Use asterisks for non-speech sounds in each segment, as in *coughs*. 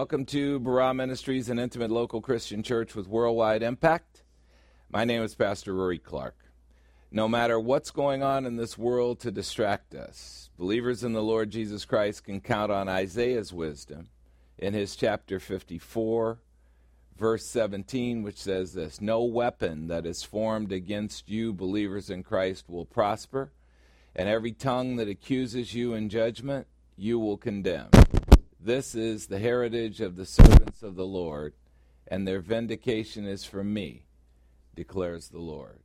Welcome to Barah Ministries, an intimate local Christian church with worldwide impact. My name is Pastor Rory Clark. No matter what's going on in this world to distract us, believers in the Lord Jesus Christ can count on Isaiah's wisdom in his chapter 54, verse 17, which says this No weapon that is formed against you, believers in Christ, will prosper, and every tongue that accuses you in judgment, you will condemn. This is the heritage of the servants of the Lord, and their vindication is from me, declares the Lord.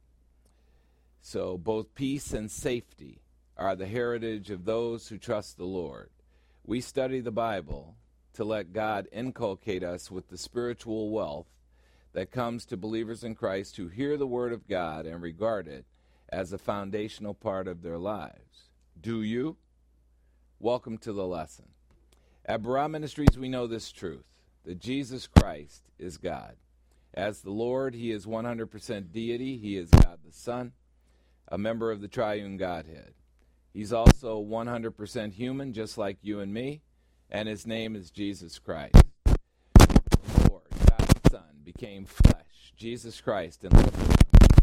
So both peace and safety are the heritage of those who trust the Lord. We study the Bible to let God inculcate us with the spiritual wealth that comes to believers in Christ who hear the Word of God and regard it as a foundational part of their lives. Do you? Welcome to the lesson. At Barah Ministries, we know this truth that Jesus Christ is God. As the Lord, He is 100% deity, He is God the Son, a member of the triune Godhead. He's also 100% human, just like you and me, and His name is Jesus Christ. The Lord, God the Son, became flesh, Jesus Christ, and lived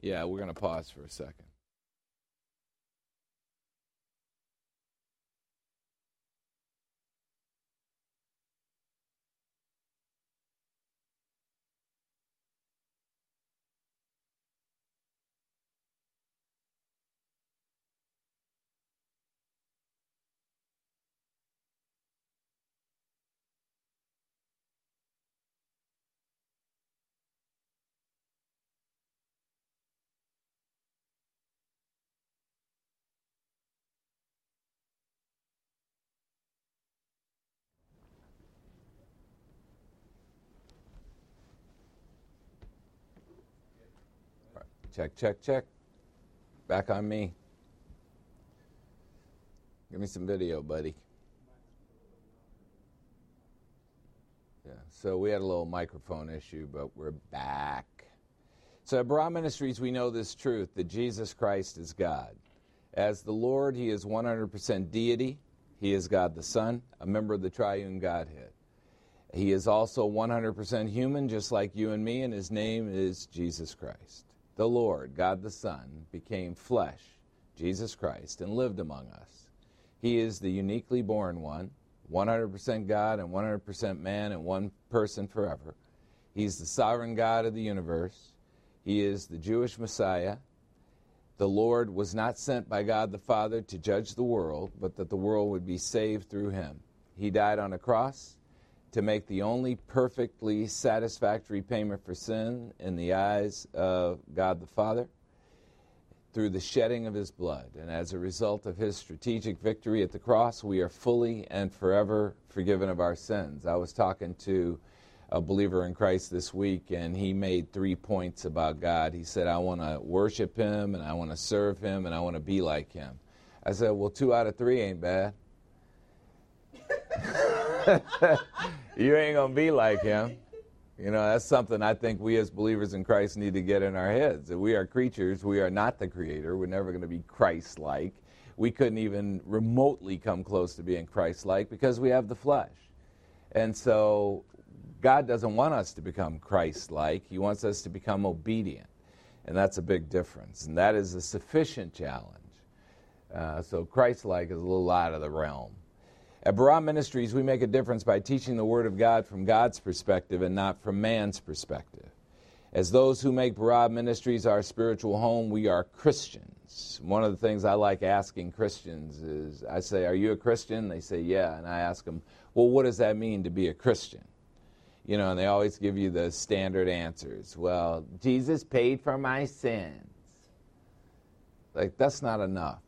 Yeah, we're going to pause for a second. Check, check, check. Back on me. Give me some video, buddy. Yeah, so we had a little microphone issue, but we're back. So at Barah Ministries, we know this truth that Jesus Christ is God. As the Lord, He is 100% deity. He is God the Son, a member of the triune Godhead. He is also 100% human, just like you and me, and His name is Jesus Christ the Lord, God the Son, became flesh, Jesus Christ, and lived among us. He is the uniquely born one, 100% God and 100% man and one person forever. He's the sovereign God of the universe. He is the Jewish Messiah. The Lord was not sent by God the Father to judge the world, but that the world would be saved through him. He died on a cross to make the only perfectly satisfactory payment for sin in the eyes of God the Father through the shedding of his blood. And as a result of his strategic victory at the cross, we are fully and forever forgiven of our sins. I was talking to a believer in Christ this week, and he made three points about God. He said, I want to worship him, and I want to serve him, and I want to be like him. I said, Well, two out of three ain't bad. *laughs* you ain't going to be like him. You know, that's something I think we as believers in Christ need to get in our heads. That we are creatures, we are not the creator. We're never going to be Christ like. We couldn't even remotely come close to being Christ like because we have the flesh. And so God doesn't want us to become Christ like, He wants us to become obedient. And that's a big difference. And that is a sufficient challenge. Uh, so Christ like is a little out of the realm. At Barah Ministries, we make a difference by teaching the Word of God from God's perspective and not from man's perspective. As those who make Barah Ministries our spiritual home, we are Christians. One of the things I like asking Christians is I say, Are you a Christian? They say, Yeah. And I ask them, Well, what does that mean to be a Christian? You know, and they always give you the standard answers. Well, Jesus paid for my sins. Like, that's not enough.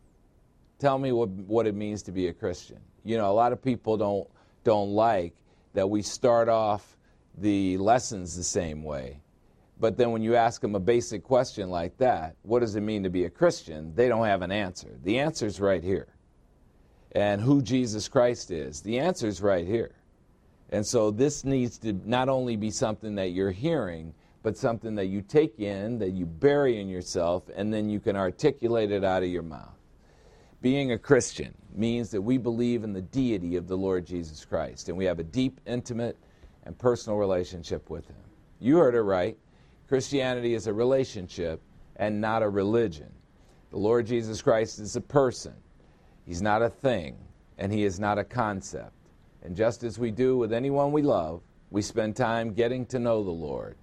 Tell me what, what it means to be a Christian you know, a lot of people don't don't like that we start off the lessons the same way. But then when you ask them a basic question like that, what does it mean to be a Christian? They don't have an answer. The answer is right here. And who Jesus Christ is, the answer is right here. And so this needs to not only be something that you're hearing, but something that you take in, that you bury in yourself, and then you can articulate it out of your mouth. being a Christian means that we believe in the deity of the Lord Jesus Christ and we have a deep, intimate, and personal relationship with Him. You heard it right. Christianity is a relationship and not a religion. The Lord Jesus Christ is a person, He's not a thing, and He is not a concept. And just as we do with anyone we love, we spend time getting to know the Lord.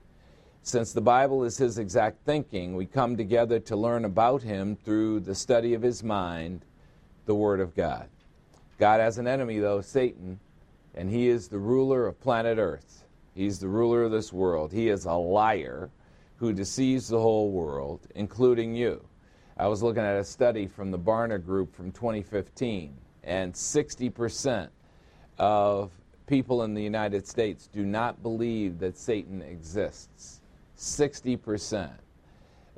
Since the Bible is His exact thinking, we come together to learn about Him through the study of His mind, the Word of God. God has an enemy, though, Satan, and he is the ruler of planet Earth. He's the ruler of this world. He is a liar who deceives the whole world, including you. I was looking at a study from the Barna Group from 2015, and 60% of people in the United States do not believe that Satan exists. 60%.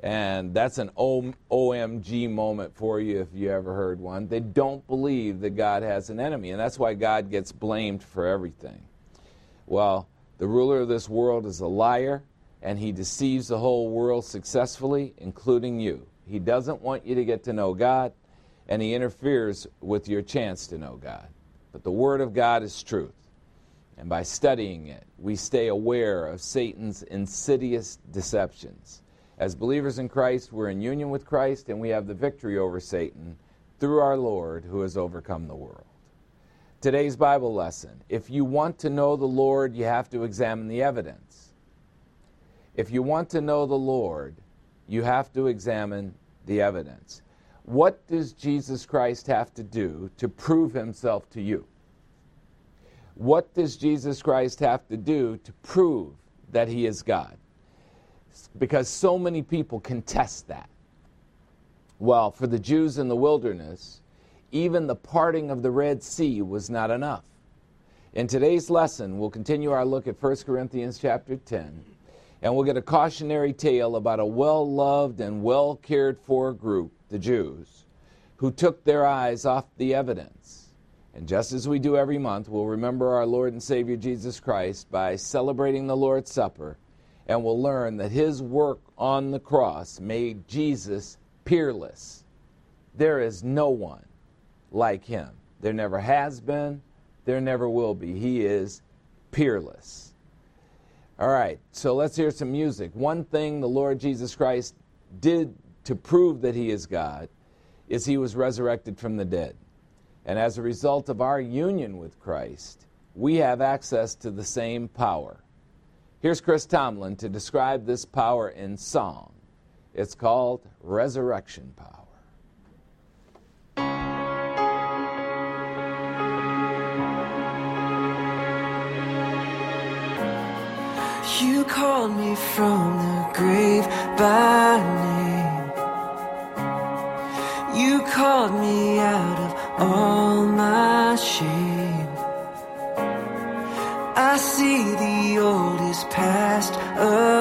And that's an OMG moment for you if you ever heard one. They don't believe that God has an enemy, and that's why God gets blamed for everything. Well, the ruler of this world is a liar, and he deceives the whole world successfully, including you. He doesn't want you to get to know God, and he interferes with your chance to know God. But the Word of God is truth. And by studying it, we stay aware of Satan's insidious deceptions. As believers in Christ, we're in union with Christ and we have the victory over Satan through our Lord who has overcome the world. Today's Bible lesson if you want to know the Lord, you have to examine the evidence. If you want to know the Lord, you have to examine the evidence. What does Jesus Christ have to do to prove himself to you? What does Jesus Christ have to do to prove that he is God? Because so many people contest that. Well, for the Jews in the wilderness, even the parting of the Red Sea was not enough. In today's lesson, we'll continue our look at 1 Corinthians chapter 10, and we'll get a cautionary tale about a well loved and well cared for group, the Jews, who took their eyes off the evidence and just as we do every month, we'll remember our Lord and Savior Jesus Christ by celebrating the Lord's Supper, and we'll learn that his work on the cross made Jesus peerless. There is no one like him. There never has been, there never will be. He is peerless. All right, so let's hear some music. One thing the Lord Jesus Christ did to prove that he is God is he was resurrected from the dead. And as a result of our union with Christ, we have access to the same power. Here's Chris Tomlin to describe this power in song. It's called resurrection power. You called me from the grave by name. You called me out of all my shame. I see the old is passed away, uh,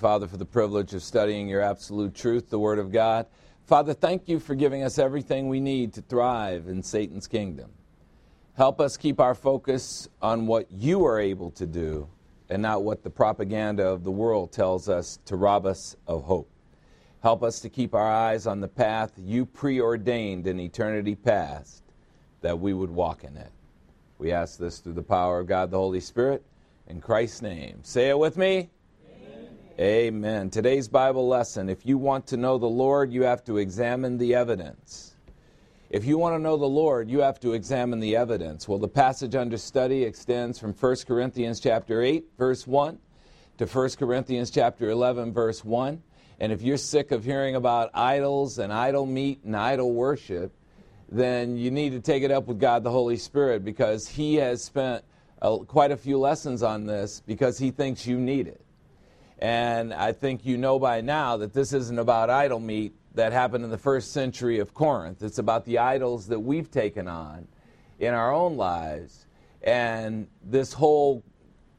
Father, for the privilege of studying your absolute truth, the Word of God. Father, thank you for giving us everything we need to thrive in Satan's kingdom. Help us keep our focus on what you are able to do and not what the propaganda of the world tells us to rob us of hope. Help us to keep our eyes on the path you preordained in eternity past that we would walk in it. We ask this through the power of God the Holy Spirit in Christ's name. Say it with me. Amen. Today's Bible lesson if you want to know the Lord, you have to examine the evidence. If you want to know the Lord, you have to examine the evidence. Well, the passage under study extends from 1 Corinthians chapter 8 verse 1 to 1 Corinthians chapter 11 verse 1. And if you're sick of hearing about idols and idol meat and idol worship, then you need to take it up with God the Holy Spirit because He has spent quite a few lessons on this because He thinks you need it. And I think you know by now that this isn't about idol meat that happened in the first century of Corinth. It's about the idols that we've taken on in our own lives. And this whole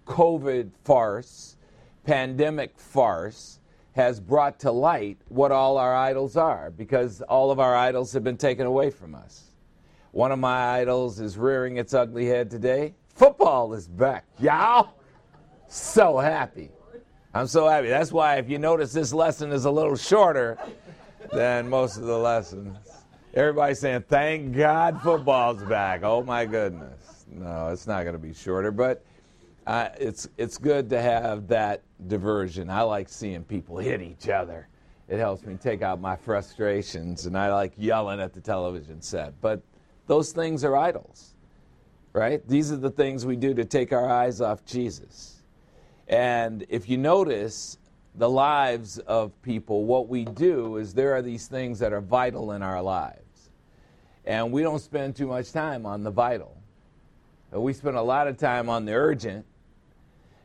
COVID farce, pandemic farce, has brought to light what all our idols are because all of our idols have been taken away from us. One of my idols is rearing its ugly head today. Football is back. Y'all, so happy. I'm so happy. That's why, if you notice, this lesson is a little shorter than most of the lessons. Everybody's saying, Thank God football's back. Oh, my goodness. No, it's not going to be shorter, but uh, it's, it's good to have that diversion. I like seeing people hit each other. It helps me take out my frustrations, and I like yelling at the television set. But those things are idols, right? These are the things we do to take our eyes off Jesus. And if you notice the lives of people, what we do is there are these things that are vital in our lives. And we don't spend too much time on the vital. We spend a lot of time on the urgent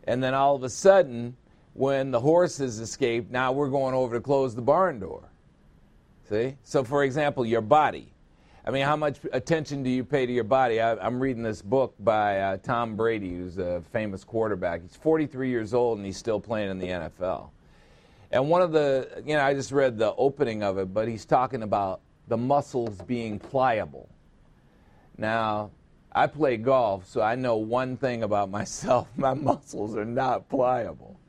and then all of a sudden, when the horses escape, now we're going over to close the barn door. See? So, for example, your body. I mean, how much attention do you pay to your body? I, am reading this book by uh, Tom Brady, who's a famous quarterback. He's 43 years old and he's still playing in the NFL. And one of the, you know, I just read the opening of it, but he's talking about the muscles being pliable. Now, I play golf, so I know one thing about *laughs* myself my muscles are not pliable,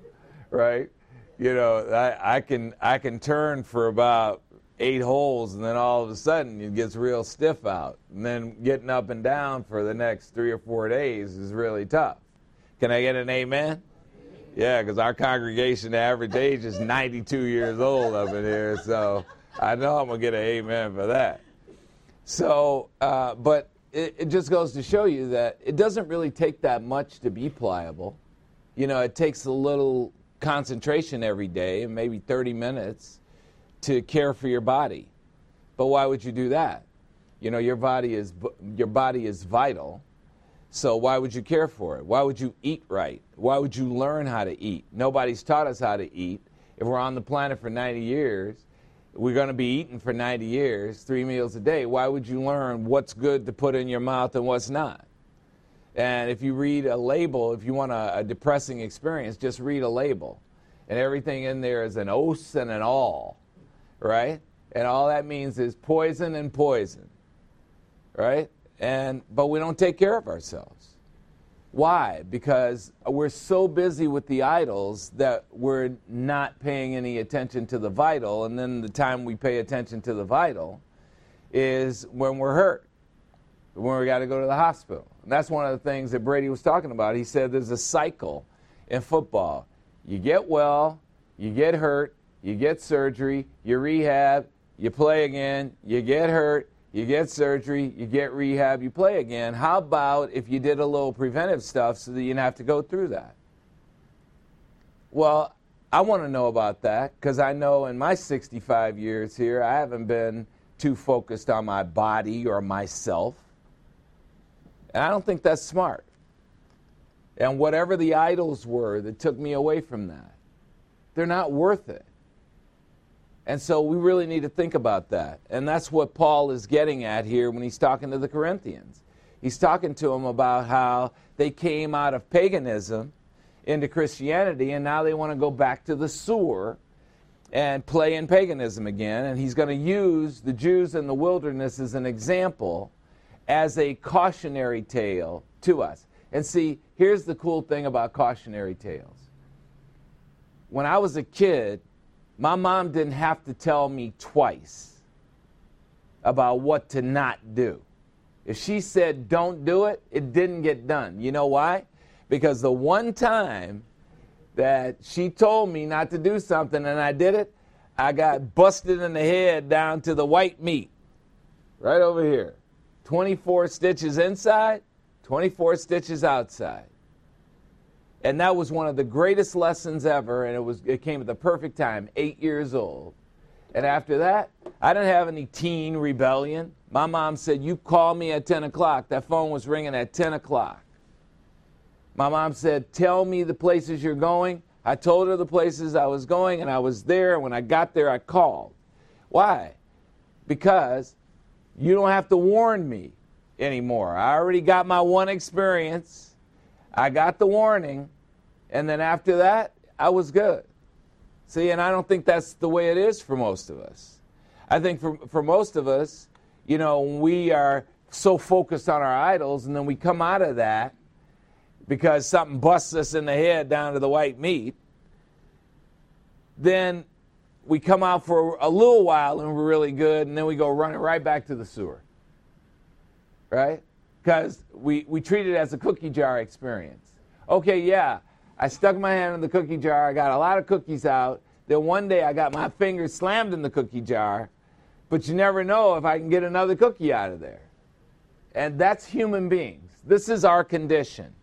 right? You know, I, I, can, I can turn for about eight holes, and then all of a sudden it gets real stiff out. And then getting up and down for the next three or four days is really tough. Can I get an amen? Yeah, because our congregation average age is 92 years old up in here, so I know I'm to get an amen for that. So, uh, but it, it just goes to show you that it doesn't really take that much to be pliable. You know, it takes a little concentration every day, maybe 30 minutes, to care for your body. But why would you do that? You know, your body is your body is vital. So why would you care for it? Why would you eat right? Why would you learn how to eat? Nobody's taught us how to eat. If we're on the planet for 90 years, we're going to be eating for 90 years, three meals a day. Why would you learn what's good to put in your mouth and what's not? And if you read a label, if you want a, a depressing experience, just read a label. And everything in there is an os and an all, right? And all that means is poison and poison, right? And but we don't take care of ourselves. Why? Because we're so busy with the idols that we're not paying any attention to the vital, and then the time we pay attention to the vital is when we're hurt, when we got to go to the hospital. And that's one of the things that Brady was talking about. He said there's a cycle in football. You get well, you get hurt, you get surgery, you rehab, you play again, you get hurt, you get surgery, you get rehab, you play again. How about if you did a little preventive stuff so that you didn't have to go through that? Well, I want to know about that because I know in my 65 years here, I haven't been too focused on my body or myself. And I don't think that's smart. And whatever the idols were that took me away from that, they're not worth it. And so we really need to think about that. And that's what Paul is getting at here when he's talking to the Corinthians. He's talking to them about how they came out of paganism into Christianity and now they want to go back to the sewer and play in paganism again. And he's going to use the Jews in the wilderness as an example, as a cautionary tale to us. And see, here's the cool thing about cautionary tales. When I was a kid, my mom didn't have to tell me twice about what to not do. If she said don't do it, it didn't get done. You know why? Because the one time that she told me not to do something and I did it, I got busted in the head down to the white meat. Right over here. 24 stitches inside, 24 stitches outside. And that was one of the greatest lessons ever, and it was it came at the perfect time, eight years old. And after that, I didn't have any teen rebellion. My mom said, You call me at 10 o'clock. That phone was ringing at 10 o'clock. My mom said, Tell me the places you're going. I told her the places I was going, and I was there. And when I got there, I called. Why? Because you don't have to warn me anymore. I already got my one experience. I got the warning. And then after that, I was good. See, and I don't think that's the way it is for most of us. I think for, for most of us, you know, we are so focused on our idols, and then we come out of that because something busts us in the head down to the white meat, then we come out for a little while and we're really good, and then we go running right back to the sewer. Right? Because we, we treat it as a cookie jar experience. Okay, yeah, I stuck my hand in the cookie jar, I got a lot of cookies out. Then one day I got my fingers slammed in the cookie jar, but you never know if I can get another cookie out of there. And that's human beings. This is our condition.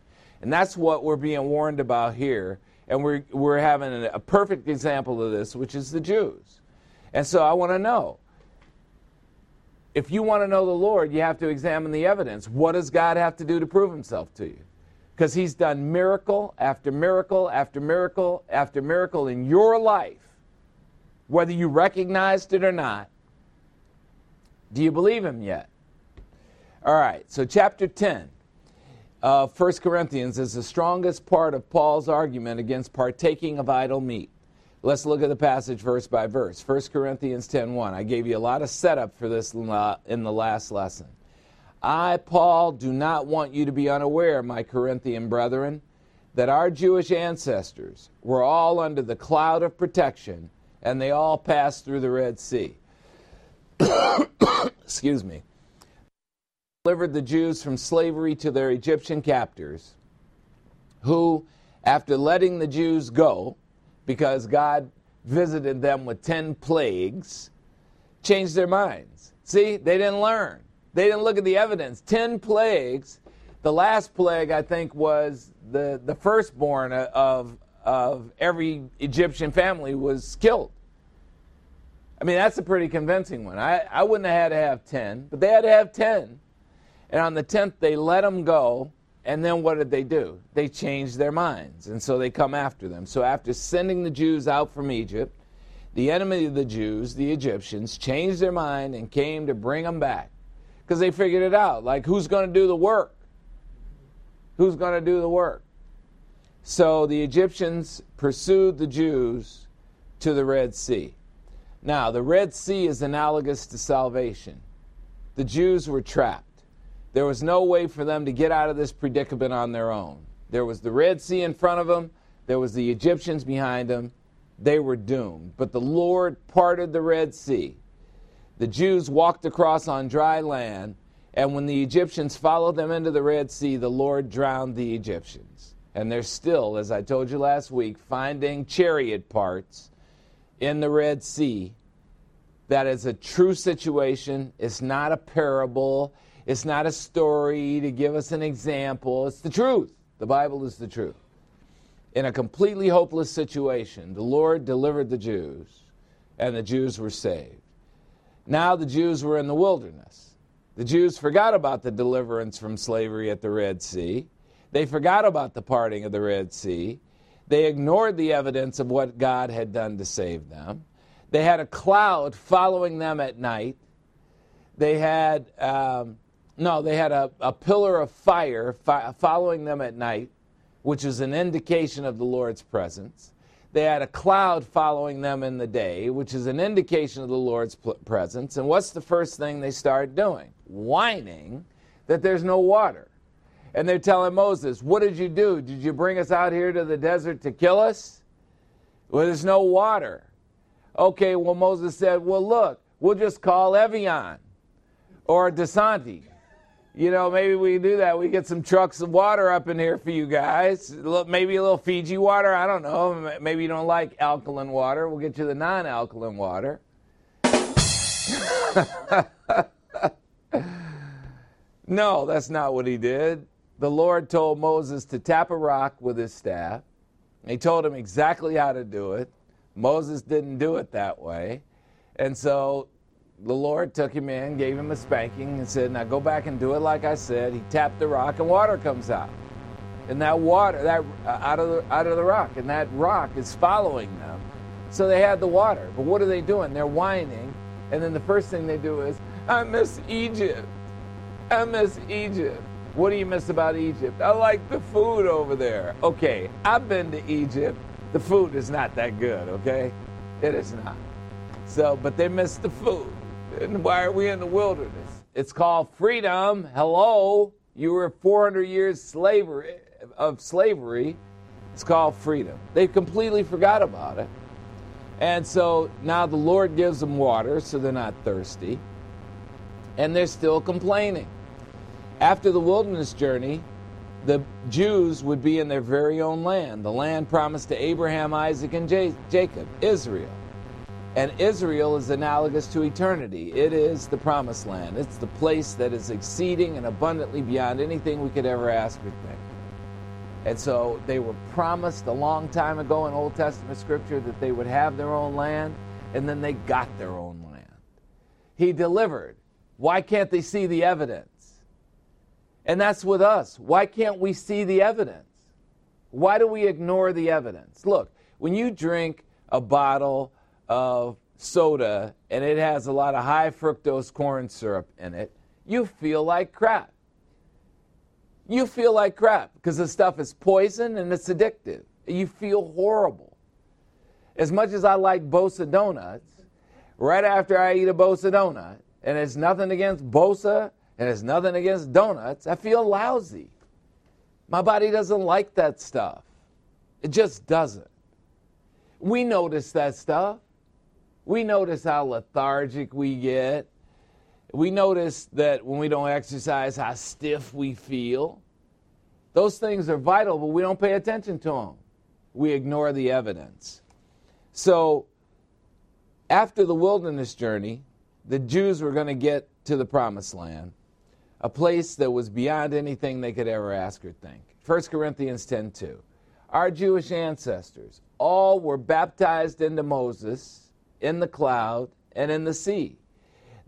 And that's what we're being warned about here. And we're, we're having a perfect example of this, which is the Jews. And so I want to know if you want to know the Lord, you have to examine the evidence. What does God have to do to prove himself to you? Because he's done miracle after miracle after miracle after miracle in your life, whether you recognized it or not. Do you believe him yet? All right, so chapter 10 uh, 1 Corinthians is the strongest part of Paul's argument against partaking of idol meat. Let's look at the passage verse by verse. 1 Corinthians 10:1. I gave you a lot of setup for this in the last lesson. I, Paul, do not want you to be unaware, my Corinthian brethren, that our Jewish ancestors were all under the cloud of protection and they all passed through the Red Sea. *coughs* Excuse me delivered the Jews from slavery to their Egyptian captors, who, after letting the Jews go, because God visited them with 10 plagues, changed their minds. See, they didn't learn. They didn't look at the evidence. 10 plagues. The last plague, I think, was the, the firstborn of, of every Egyptian family was killed. I mean, that's a pretty convincing one. I, I wouldn't have had to have 10, but they had to have 10 and on the 10th, they let them go. And then what did they do? They changed their minds. And so they come after them. So after sending the Jews out from Egypt, the enemy of the Jews, the Egyptians, changed their mind and came to bring them back. Because they figured it out. Like, who's going to do the work? Who's going to do the work? So the Egyptians pursued the Jews to the Red Sea. Now, the Red Sea is analogous to salvation. The Jews were trapped. There was no way for them to get out of this predicament on their own. There was the Red Sea in front of them, there was the Egyptians behind them. They were doomed. But the Lord parted the Red Sea. The Jews walked across on dry land, and when the Egyptians followed them into the Red Sea, the Lord drowned the Egyptians. And they're still, as I told you last week, finding chariot parts in the Red Sea. That is a true situation. It's not a parable. It's not a story to give us an example. It's the truth. The Bible is the truth. In a completely hopeless situation, the Lord delivered the Jews, and the Jews were saved. Now the Jews were in the wilderness. The Jews forgot about the deliverance from slavery at the Red Sea. They forgot about the parting of the Red Sea. They ignored the evidence of what God had done to save them. They had a cloud following them at night. They had um, No, they had a, a pillar of fire fi- following them at night, which is an indication of the Lord's presence. They had a cloud following them in the day, which is an indication of the Lord's pl- presence. And what's the first thing they start doing? Whining that there's no water. And they're telling Moses, What did you do? Did you bring us out here to the desert to kill us? Well, there's no water. Okay, well, Moses said, Well, look, we'll just call Evian or Dasani you know, maybe we do that. We get some trucks of water up in here for you guys. Maybe a little Fiji water. I don't know. Maybe you don't like alkaline water. We'll get you the non alkaline water. *laughs* no, that's not what he did. The Lord told Moses to tap a rock with his staff. He told him exactly how to do it. Moses didn't do it that way. And so the Lord took him in, gave him a spanking, and said, Now go back and do it like I said. He tapped the rock, and water comes out. And that water, that uh, out of the out of the rock, and that rock is following them. So they had the water. But what are they doing? They're whining, and then the first thing they do is, I miss Egypt. I miss Egypt. What do you miss about Egypt? I like the food over there. Okay, I've been to Egypt. The food is not that good, okay? It is not. So, but they miss the food. Why are we in the wilderness? It's called freedom. Hello. You were 400 years slavery of slavery. It's called freedom. They completely forgot about it. And so now the Lord gives them water so they're not thirsty. And they're still complaining. After the wilderness journey, the Jews would be in their very own land, the land promised to Abraham, Isaac, and Jacob, Israel. And Israel is analogous to eternity. It is the promised land. It's the place that is exceeding and abundantly beyond anything we could ever ask or think. And so they were promised a long time ago in Old Testament scripture that they would have their own land, and then they got their own land. He delivered. Why can't they see the evidence? And that's with us. Why can't we see the evidence? Why do we ignore the evidence? Look, when you drink a bottle of soda and it has a lot of high fructose corn syrup in it, you feel like crap. You feel like crap because the stuff is poison and it's addictive. You feel horrible. As much as I like Bosa donuts, right after I eat a Bosa donut, and it's nothing against Bosa and it's nothing against donuts, I feel lousy. My body doesn't like that stuff. It just doesn't. We notice that stuff. We notice how lethargic we get. We notice that when we don't exercise, how stiff we feel. Those things are vital, but we don't pay attention to them. We ignore the evidence. So, after the wilderness journey, the Jews were going to get to the promised land, a place that was beyond anything they could ever ask or think. 1 Corinthians 10:2. Our Jewish ancestors all were baptized into Moses in the cloud, and in the sea.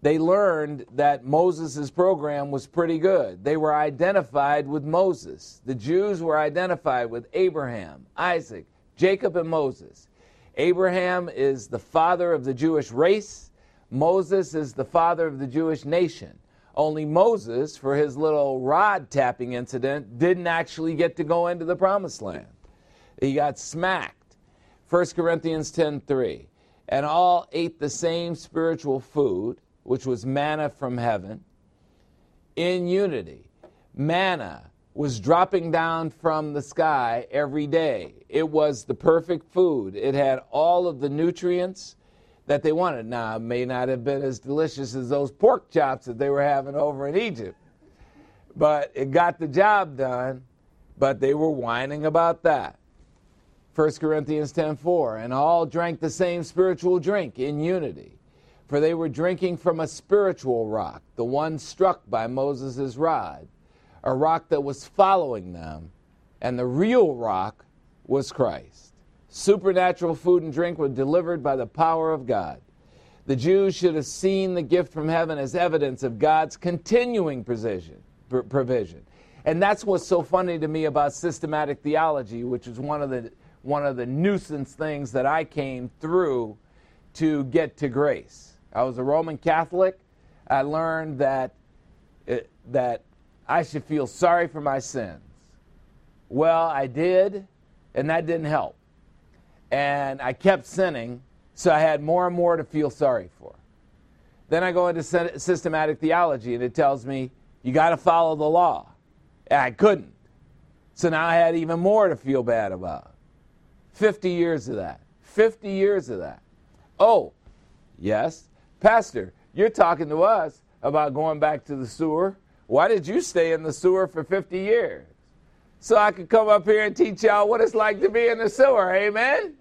They learned that Moses' program was pretty good. They were identified with Moses. The Jews were identified with Abraham, Isaac, Jacob, and Moses. Abraham is the father of the Jewish race. Moses is the father of the Jewish nation. Only Moses, for his little rod tapping incident, didn't actually get to go into the promised land. He got smacked. 1 Corinthians 10:3 and all ate the same spiritual food, which was manna from heaven, in unity. Manna was dropping down from the sky every day. It was the perfect food. It had all of the nutrients that they wanted. Now, it may not have been as delicious as those pork chops that they were having over in Egypt, but it got the job done, but they were whining about that. 1 Corinthians 10:4 and all drank the same spiritual drink in unity. For they were drinking from a spiritual rock the one struck by Moses' rod a rock that was following them and the real rock was Christ. Supernatural food and drink were delivered by the power of God. The Jews should have seen the gift from heaven as evidence of God's continuing provision provision. And that's what's so funny to me about systematic theology which is one of the one of the nuisance things that I came through to get to grace. I was a Roman Catholic. I learned that it, that I should feel sorry for my sins. Well, I did, and that didn't help. And I kept sinning, so I had more and more to feel sorry for. Then I go into systematic theology, and it tells me you got to follow the law. And I couldn't. So now I had even more to feel bad about. 50 years of that. 50 years of that. Oh, yes, Pastor, you're talking to us about going back to the sewer. Why did you stay in the sewer for 50 years? So I could come up here and teach y'all what it's like to be in the sewer. Amen?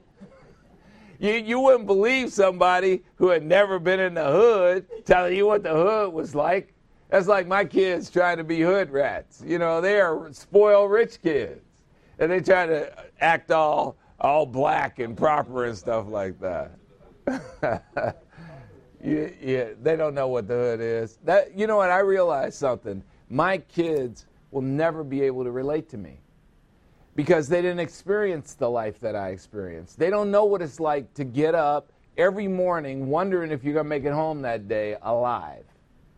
You, you wouldn't believe somebody who had never been in the hood telling you what the hood was like. That's like my kids trying to be hood rats. You know, they are spoiled rich kids. And they try to act all all black and proper and stuff like that. *laughs* yeah, yeah, they don't know what the hood is. That you know what? I realized something. My kids will never be able to relate to me because they didn't experience the life that I experienced. They don't know what it's like to get up every morning wondering if you're going to make it home that day alive.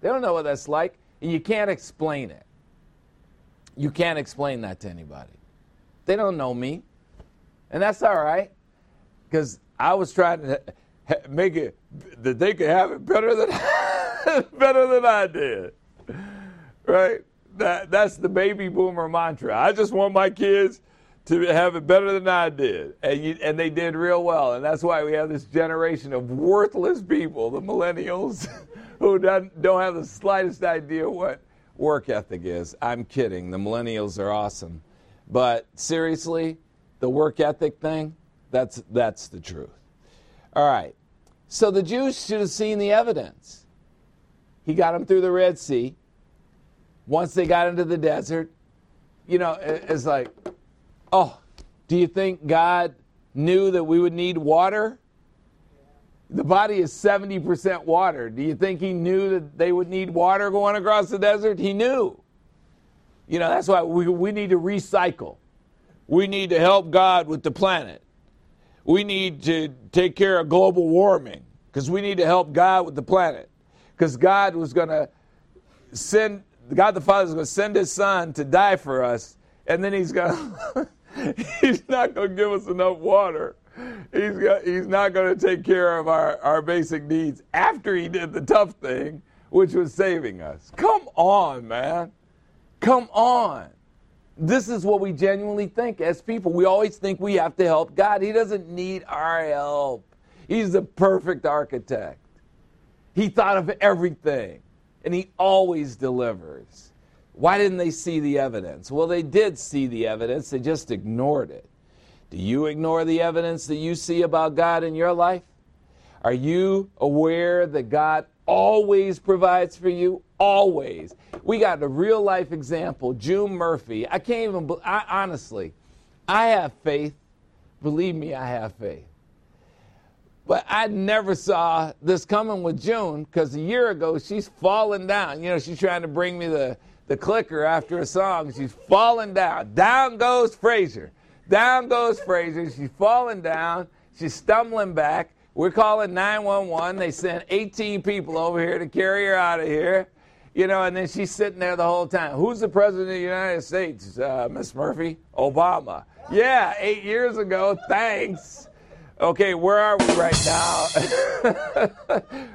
They don't know what that's like, and you can't explain it. You can't explain that to anybody. They don't know me, and that's all right because I was trying to make it that they could have it better than *laughs* better than I did. Right? That that's the baby boomer mantra. I just want my kids to have it better than I did, and you, and they did real well, and that's why we have this generation of worthless people, the millennials, *laughs* who don't, don't have the slightest idea what work ethic is. I'm kidding. The millennials are awesome, but seriously, the work ethic thing, that's that's the truth. All right. So the Jews should have seen the evidence. He got them through the Red Sea. Once they got into the desert, you know, it's like, oh, do you think God knew that we would need water? The body is 70% water. Do you think he knew that they would need water going across the desert? He knew. You know, that's why we, we need to recycle. We need to help God with the planet we need to take care of global warming because we need to help God with the planet. Because God was going to send, God the Father is going to send his son to die for us, and then he's going *laughs* he's not going to give us enough water. He's, got, he's not going to take care of our, our basic needs after he did the tough thing, which was saving us. Come on, man. Come on. This is what we genuinely think as people. We always think we have to help God. He doesn't need our help. He's the perfect architect. He thought of everything, and He always delivers. Why didn't they see the evidence? Well, they did see the evidence, they just ignored it. Do you ignore the evidence that you see about God in your life? Are you aware that God always provides for you? Always. We got a real life example, June Murphy. I can't even, I, honestly, I have faith. Believe me, I have faith. But I never saw this coming with June because a year ago she's falling down. You know, she's trying to bring me the, the clicker after a song. She's falling down. Down goes Frazier. Down goes Frazier. She's falling down. She's stumbling back. We're calling 911. They sent 18 people over here to carry her out of here. You know, and then she's sitting there the whole time. Who's the president of the United States, uh, Miss Murphy? Obama. Yeah, eight years ago. Thanks. Okay, where are we right now?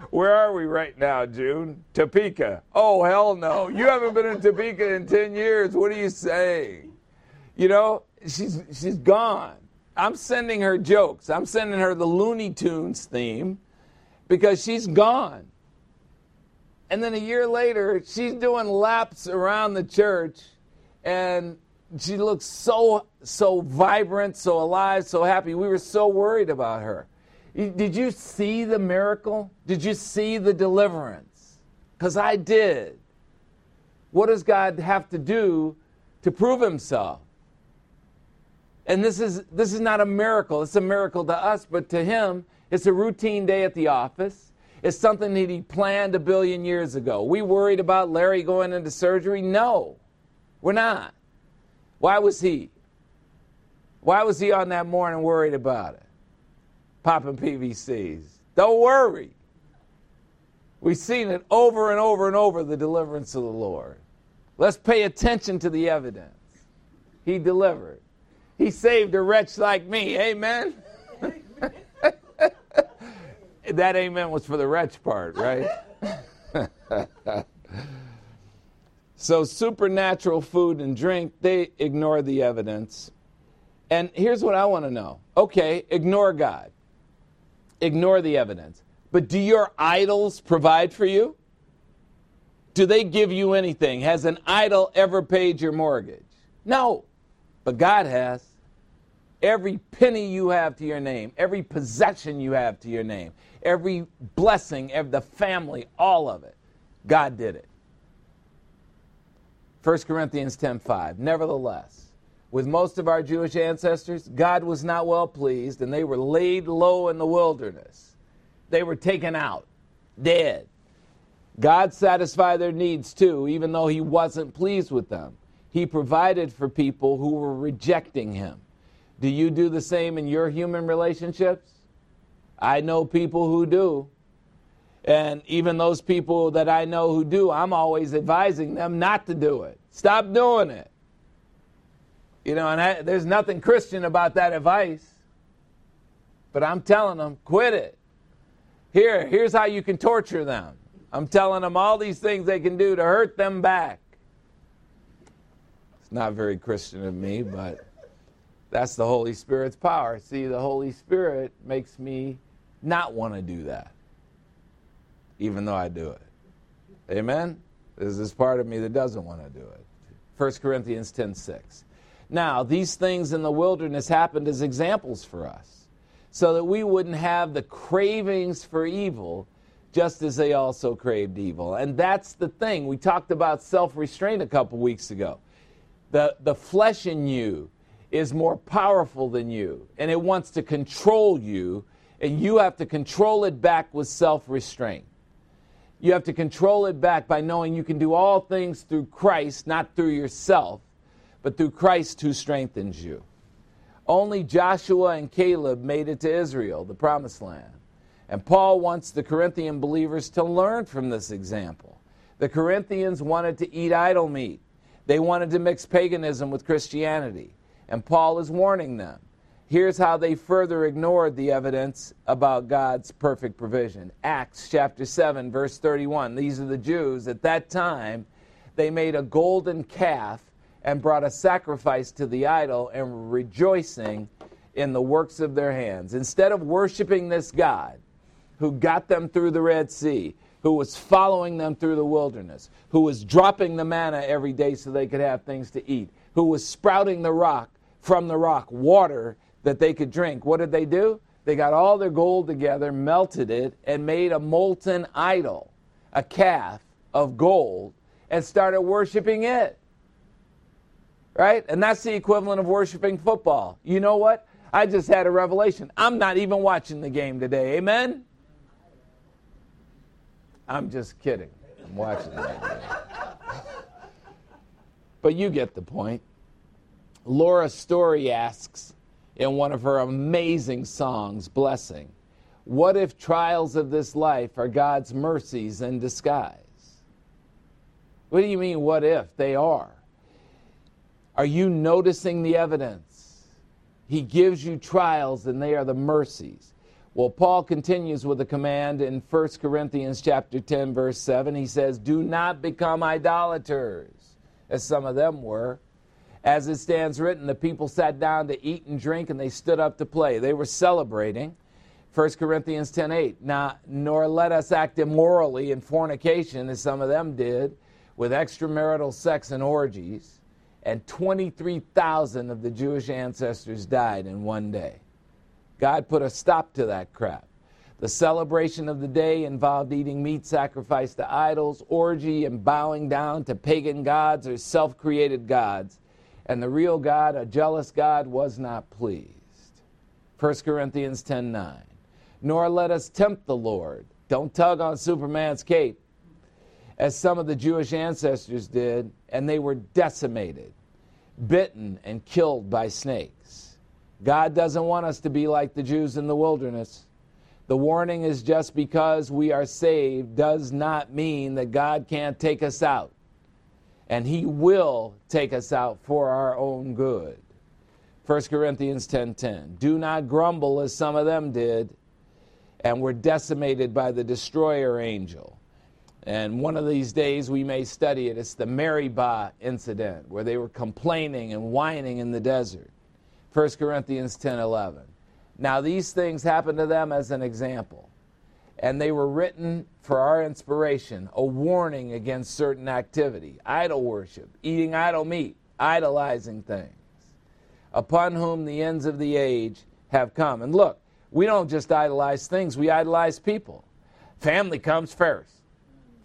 *laughs* where are we right now, June? Topeka. Oh, hell no. You haven't been in Topeka in 10 years. What are you saying? You know, she's, she's gone. I'm sending her jokes. I'm sending her the Looney Tunes theme because she's gone. And then a year later, she's doing laps around the church and she looks so so vibrant, so alive, so happy. We were so worried about her. Did you see the miracle? Did you see the deliverance? Cuz I did. What does God have to do to prove himself? And this is, this is not a miracle. It's a miracle to us, but to him, it's a routine day at the office. It's something that he planned a billion years ago. We worried about Larry going into surgery? No, we're not. Why was he? Why was he on that morning worried about it? Popping PVCs. Don't worry. We've seen it over and over and over the deliverance of the Lord. Let's pay attention to the evidence. He delivered. He saved a wretch like me. Amen. That amen was for the wretch part, right? *laughs* so, supernatural food and drink, they ignore the evidence. And here's what I want to know okay, ignore God, ignore the evidence. But do your idols provide for you? Do they give you anything? Has an idol ever paid your mortgage? No, but God has. Every penny you have to your name, every possession you have to your name, every blessing, of the family, all of it, God did it. 1 Corinthians 10:5. Nevertheless, with most of our Jewish ancestors, God was not well pleased, and they were laid low in the wilderness. They were taken out, dead. God satisfied their needs too, even though He wasn't pleased with them. He provided for people who were rejecting Him. Do you do the same in your human relationships? I know people who do. And even those people that I know who do, I'm always advising them not to do it. Stop doing it. You know, and I, there's nothing Christian about that advice. But I'm telling them, quit it. Here, here's how you can torture them. I'm telling them all these things they can do to hurt them back. It's not very Christian of me, but that's the Holy Spirit's power. See, the Holy Spirit makes me not want to do that, even though I do it. Amen? There's this part of me that doesn't want to do it. 1 Corinthians 10 6. Now, these things in the wilderness happened as examples for us, so that we wouldn't have the cravings for evil just as they also craved evil. And that's the thing. We talked about self restraint a couple weeks ago. The, the flesh in you is more powerful than you, and it wants to control you, and you have to control it back with self restraint. You have to control it back by knowing you can do all things through Christ, not through yourself, but through Christ who strengthens you. Only Joshua and Caleb made it to Israel, the promised land. And Paul wants the Corinthian believers to learn from this example. The Corinthians wanted to eat idol meat, they wanted to mix paganism with Christianity and Paul is warning them. Here's how they further ignored the evidence about God's perfect provision. Acts chapter 7, verse 31. These are the Jews. At that time, they made a golden calf and brought a sacrifice to the idol and were rejoicing in the works of their hands. Instead of worshiping this God who got them through the Red Sea, who was following them through the wilderness, who was dropping the manna every day so they could have things to eat, who was sprouting the rock from the rock, water that they could drink. What did they do? They got all their gold together, melted it, and made a molten idol, a calf of gold, and started worshiping it. Right? And that's the equivalent of worshiping football. You know what? I just had a revelation. I'm not even watching the game today. Amen? I'm just kidding. I'm watching but you get the point. Laura Story asks in one of her amazing songs, Blessing, what if trials of this life are God's mercies in disguise? What do you mean, what if? They are. Are you noticing the evidence? He gives you trials and they are the mercies. Well, Paul continues with a command in 1 Corinthians chapter 10 verse 7. He says, "Do not become idolaters, as some of them were." As it stands written, the people sat down to eat and drink, and they stood up to play. They were celebrating. 1 Corinthians 10:8. Now, nor let us act immorally in fornication, as some of them did, with extramarital sex and orgies. And 23,000 of the Jewish ancestors died in one day. God put a stop to that crap. The celebration of the day involved eating meat sacrificed to idols, orgy, and bowing down to pagan gods or self created gods and the real God, a jealous God, was not pleased. 1 Corinthians 10 9. Nor let us tempt the Lord. Don't tug on Superman's cape, as some of the Jewish ancestors did, and they were decimated, bitten, and killed by snakes. God doesn't want us to be like the Jews in the wilderness. The warning is just because we are saved does not mean that God can't take us out. And He will take us out for our own good. 1 Corinthians 10:10. Do not grumble as some of them did and were decimated by the destroyer angel. And one of these days we may study it. It's the Meribah incident where they were complaining and whining in the desert. 1 Corinthians 10:11. Now these things happened to them as an example, and they were written for our inspiration, a warning against certain activity, idol worship, eating idol meat, idolizing things, upon whom the ends of the age have come. And look, we don't just idolize things, we idolize people. Family comes first.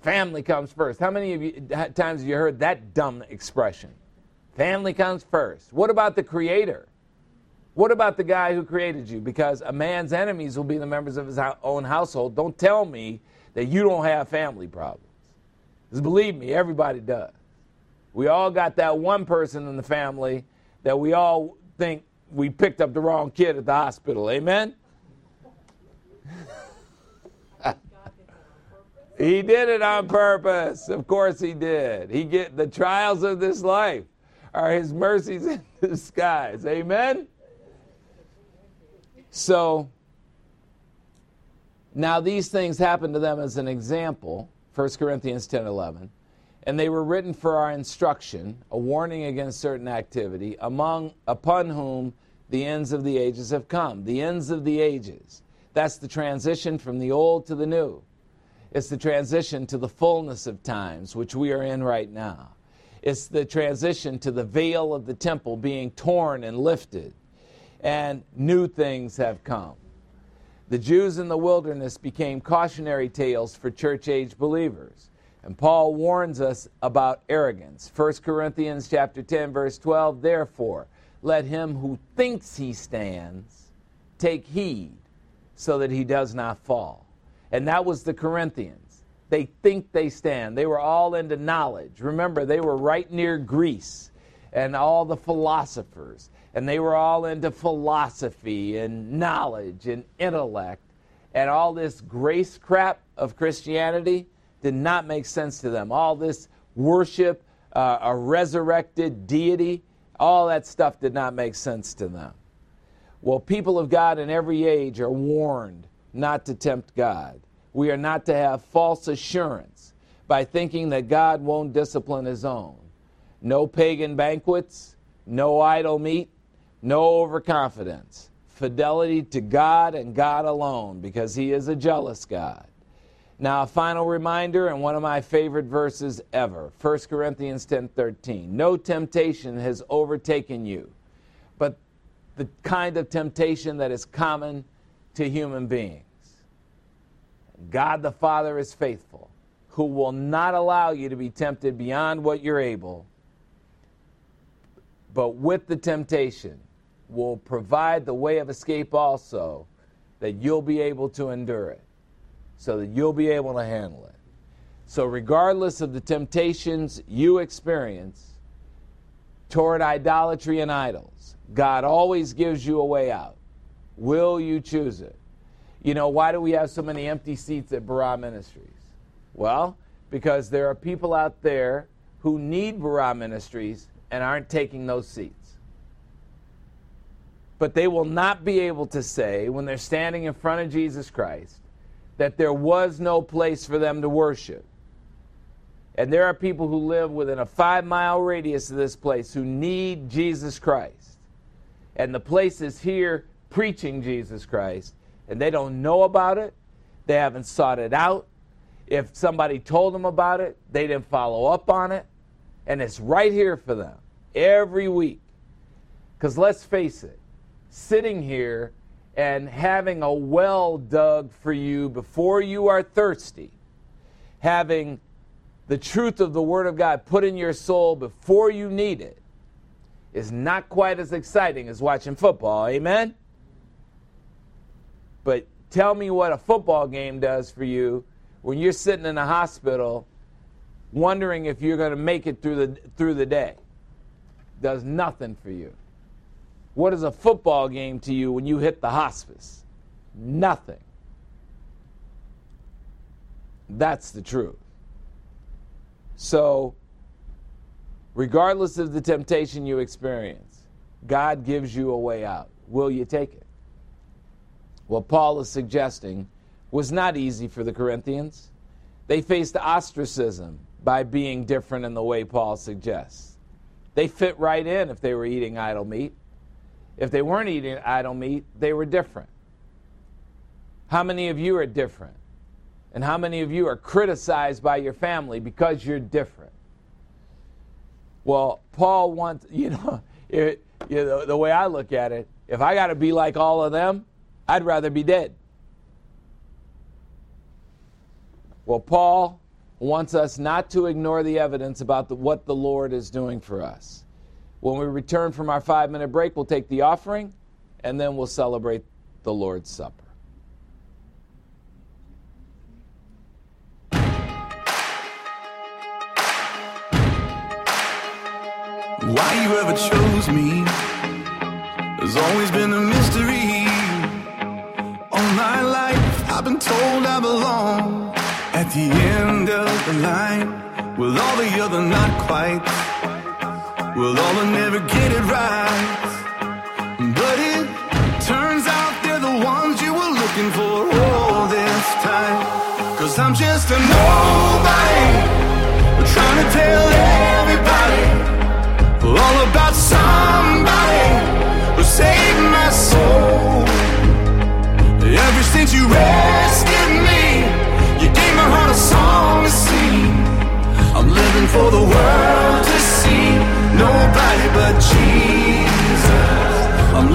Family comes first. How many of you times have you heard that dumb expression? Family comes first. What about the creator? What about the guy who created you? Because a man's enemies will be the members of his own household. Don't tell me that you don't have family problems. Because believe me, everybody does. We all got that one person in the family that we all think we picked up the wrong kid at the hospital. Amen? *laughs* he did it on purpose. Of course he did. He get the trials of this life are his mercies in *laughs* disguise. Amen? So now these things happened to them as an example, 1 Corinthians 10 11, and they were written for our instruction, a warning against certain activity, among upon whom the ends of the ages have come. The ends of the ages. That's the transition from the old to the new. It's the transition to the fullness of times, which we are in right now. It's the transition to the veil of the temple being torn and lifted and new things have come. The Jews in the wilderness became cautionary tales for church age believers. And Paul warns us about arrogance. 1 Corinthians chapter 10 verse 12, therefore, let him who thinks he stands take heed so that he does not fall. And that was the Corinthians. They think they stand. They were all into knowledge. Remember, they were right near Greece and all the philosophers and they were all into philosophy and knowledge and intellect. And all this grace crap of Christianity did not make sense to them. All this worship, uh, a resurrected deity, all that stuff did not make sense to them. Well, people of God in every age are warned not to tempt God. We are not to have false assurance by thinking that God won't discipline his own. No pagan banquets, no idol meat, no overconfidence, fidelity to God and God alone, because He is a jealous God. Now, a final reminder and one of my favorite verses ever 1 Corinthians 10 13. No temptation has overtaken you, but the kind of temptation that is common to human beings. God the Father is faithful, who will not allow you to be tempted beyond what you're able, but with the temptation will provide the way of escape also that you'll be able to endure it, so that you'll be able to handle it. So, regardless of the temptations you experience toward idolatry and idols, God always gives you a way out. Will you choose it? You know, why do we have so many empty seats at Barah Ministries? Well, because there are people out there who need Barah Ministries and aren't taking those seats but they will not be able to say, when they're standing in front of Jesus Christ, that there was no place for them to worship. And there are people who live within a five mile radius of this place who need Jesus Christ. And the place is here preaching Jesus Christ, and they don't know about it, they haven't sought it out. If somebody told them about it, they didn't follow up on it, and it's right here for them every week. Because let's face it, sitting here and having a well dug for you before you are thirsty, having the truth of the Word of God put in your soul before you need it, is not quite as exciting as watching football. Amen? But tell me what a football game does for you when you're sitting in a hospital wondering if you're going to make it through the, through the day. Does nothing for you. What is a football game to you when you hit the hospice? Nothing. That's the truth. So, regardless of the temptation you experience, God gives you a way out. Will you take it? What Paul is suggesting was not easy for the Corinthians. They faced ostracism by being different in the way Paul suggests. They fit right in if they were eating idol meat. If they weren't eating idol meat, they were different. How many of you are different? And how many of you are criticized by your family because you're different? Well, Paul wants, *laughs* you know, it, you know the way I look at it, if I got to be like all of them, I'd rather be dead. Well, Paul wants us not to ignore the evidence about the, what the Lord is doing for us. When we return from our five minute break, we'll take the offering and then we'll celebrate the Lord's Supper. Why you ever chose me has always been a mystery. All my life, I've been told I belong at the end of the line with all the other not quite. All the never get it right. But it turns out they're the ones you were looking for all this time. Cause I'm just a nobody. Trying to tell everybody all about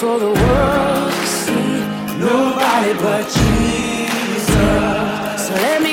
For the world to see. Nobody but Jesus. So let me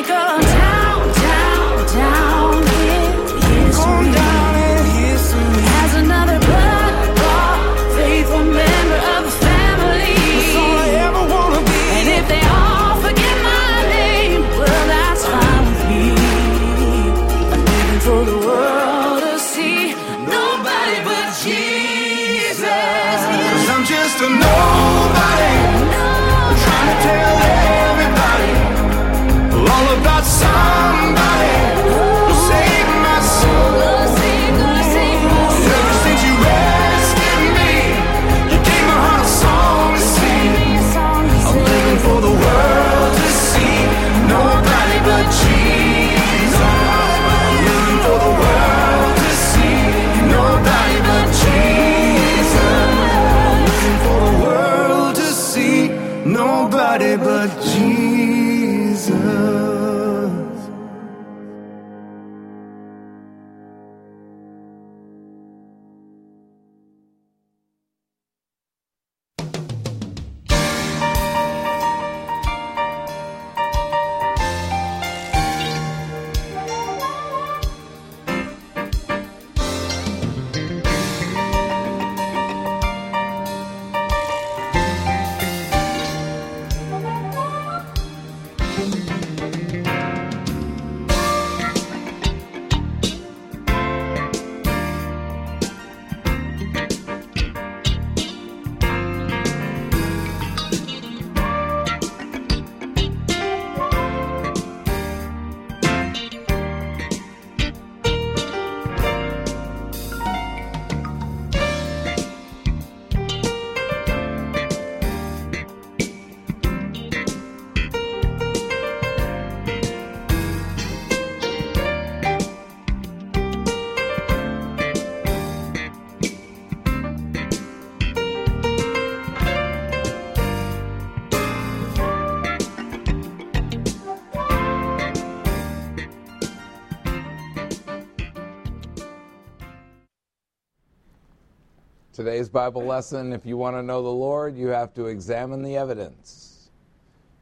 Today's Bible lesson if you want to know the Lord, you have to examine the evidence.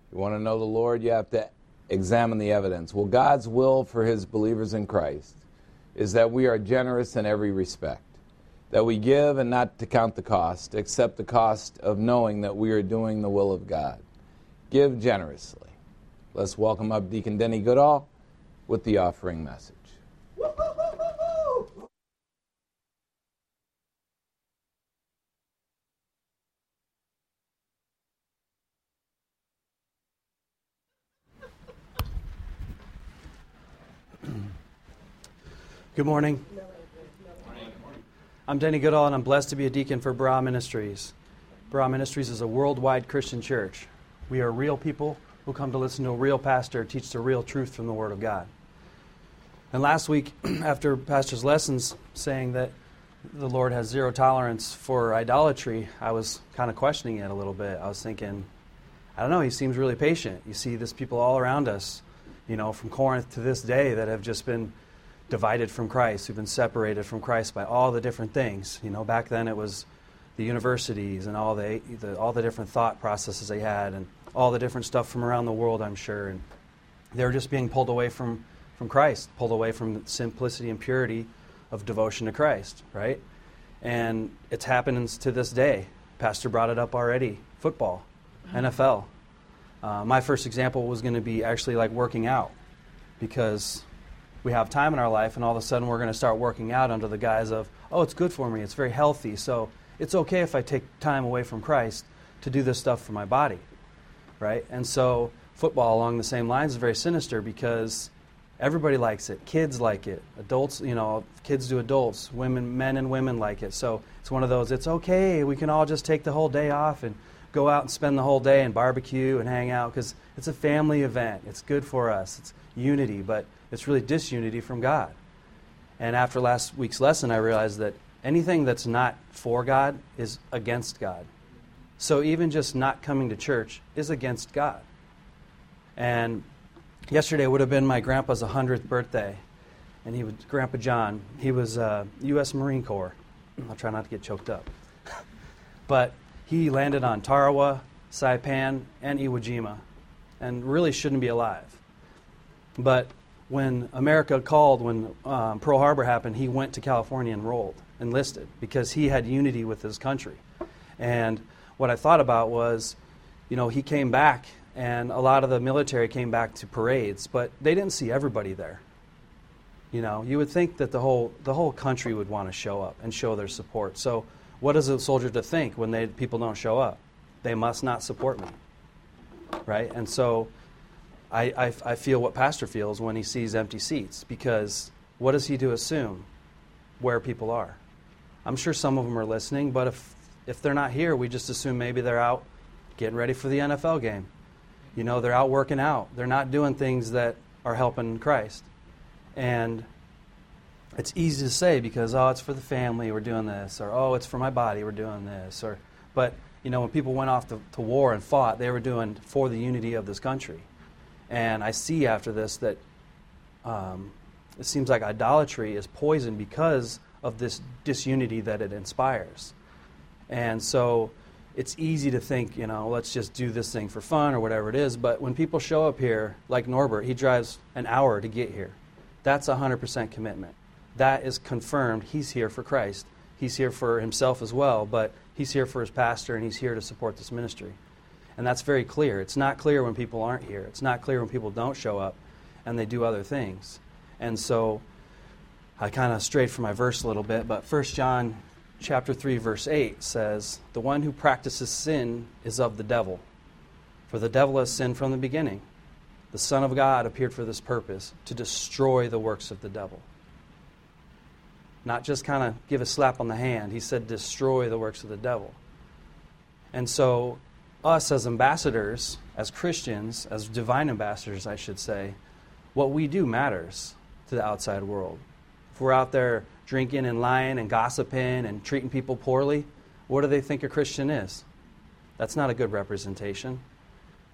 If You want to know the Lord, you have to examine the evidence. Well, God's will for his believers in Christ is that we are generous in every respect, that we give and not to count the cost, except the cost of knowing that we are doing the will of God. Give generously. Let's welcome up Deacon Denny Goodall with the offering message. Good morning. I'm Denny Goodall, and I'm blessed to be a deacon for Barah Ministries. Barah Ministries is a worldwide Christian church. We are real people who come to listen to a real pastor teach the real truth from the Word of God. And last week, *clears throat* after Pastor's lessons saying that the Lord has zero tolerance for idolatry, I was kind of questioning it a little bit. I was thinking, I don't know, he seems really patient. You see, there's people all around us, you know, from Corinth to this day that have just been divided from Christ, who've been separated from Christ by all the different things. You know, back then it was the universities and all the, the, all the different thought processes they had and all the different stuff from around the world, I'm sure. And they were just being pulled away from, from Christ, pulled away from the simplicity and purity of devotion to Christ, right? And it's happening to this day. Pastor brought it up already football, NFL. Uh, my first example was going to be actually like working out because we have time in our life, and all of a sudden we're going to start working out under the guise of, oh, it's good for me, it's very healthy, so it's okay if I take time away from Christ to do this stuff for my body, right? And so football along the same lines is very sinister because everybody likes it. Kids like it. Adults, you know, kids do adults. Women, men and women like it. So it's one of those. It's okay. We can all just take the whole day off and go out and spend the whole day and barbecue and hang out because it's a family event. It's good for us. It's unity. But it's really disunity from God. And after last week's lesson, I realized that anything that's not for God is against God. So even just not coming to church is against God. And yesterday would have been my grandpa's 100th birthday. And he was, Grandpa John, he was uh, U.S. Marine Corps. I'll try not to get choked up. *laughs* but he landed on Tarawa, Saipan, and Iwo Jima, and really shouldn't be alive. But when America called, when um, Pearl Harbor happened, he went to California and enrolled, enlisted, because he had unity with his country. And what I thought about was, you know, he came back, and a lot of the military came back to parades, but they didn't see everybody there. You know, you would think that the whole the whole country would want to show up and show their support. So, what is a soldier to think when they people don't show up? They must not support me, right? And so I, I, I feel what Pastor feels when he sees empty seats because what does he do assume where people are? I'm sure some of them are listening, but if, if they're not here, we just assume maybe they're out getting ready for the NFL game. You know, they're out working out. They're not doing things that are helping Christ. And it's easy to say because, oh, it's for the family, we're doing this, or oh, it's for my body, we're doing this. Or, but, you know, when people went off to, to war and fought, they were doing for the unity of this country. And I see after this that um, it seems like idolatry is poison because of this disunity that it inspires. And so it's easy to think, you know, let's just do this thing for fun or whatever it is. But when people show up here, like Norbert, he drives an hour to get here. That's 100% commitment. That is confirmed. He's here for Christ. He's here for himself as well, but he's here for his pastor and he's here to support this ministry. And that's very clear. It's not clear when people aren't here. It's not clear when people don't show up and they do other things. And so I kind of strayed from my verse a little bit, but 1 John chapter 3 verse 8 says, "The one who practices sin is of the devil, for the devil has sinned from the beginning. The Son of God appeared for this purpose, to destroy the works of the devil." Not just kind of give a slap on the hand. He said destroy the works of the devil. And so us as ambassadors, as Christians, as divine ambassadors, I should say, what we do matters to the outside world. If we're out there drinking and lying and gossiping and treating people poorly, what do they think a Christian is? That's not a good representation.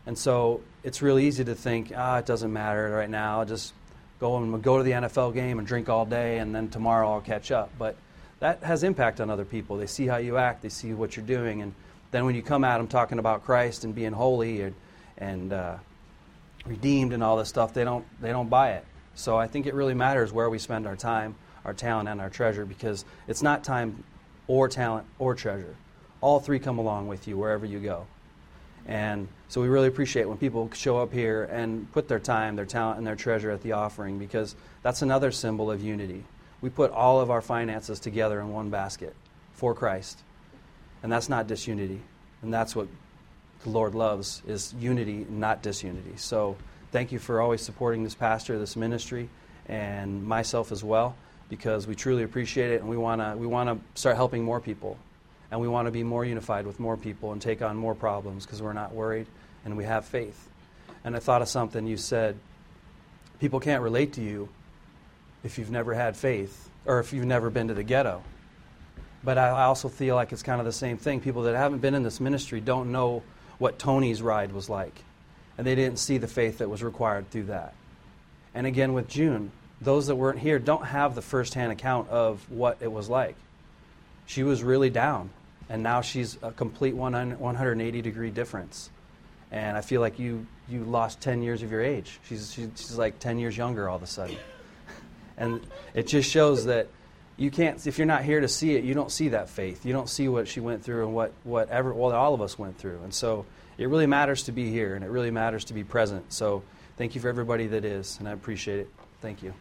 And so it's really easy to think, ah, it doesn't matter right now. I'll just go and go to the NFL game and drink all day, and then tomorrow I'll catch up. But that has impact on other people. They see how you act, they see what you're doing, and then when you come at them talking about Christ and being holy and, and uh, redeemed and all this stuff, they don't they don't buy it. So I think it really matters where we spend our time, our talent, and our treasure because it's not time or talent or treasure. All three come along with you wherever you go. And so we really appreciate when people show up here and put their time, their talent, and their treasure at the offering because that's another symbol of unity. We put all of our finances together in one basket for Christ. And that's not disunity. And that's what the Lord loves is unity, not disunity. So thank you for always supporting this pastor, this ministry, and myself as well, because we truly appreciate it and we want to we want to start helping more people. And we want to be more unified with more people and take on more problems because we're not worried and we have faith. And I thought of something you said people can't relate to you if you've never had faith or if you've never been to the ghetto. But I also feel like it's kind of the same thing. People that haven't been in this ministry don't know what Tony's ride was like. And they didn't see the faith that was required through that. And again, with June, those that weren't here don't have the firsthand account of what it was like. She was really down, and now she's a complete 180 degree difference. And I feel like you, you lost 10 years of your age. She's, she's like 10 years younger all of a sudden. *laughs* and it just shows that you can't if you're not here to see it you don't see that faith. You don't see what she went through and what whatever well all of us went through. And so it really matters to be here and it really matters to be present. So thank you for everybody that is and i appreciate it. Thank you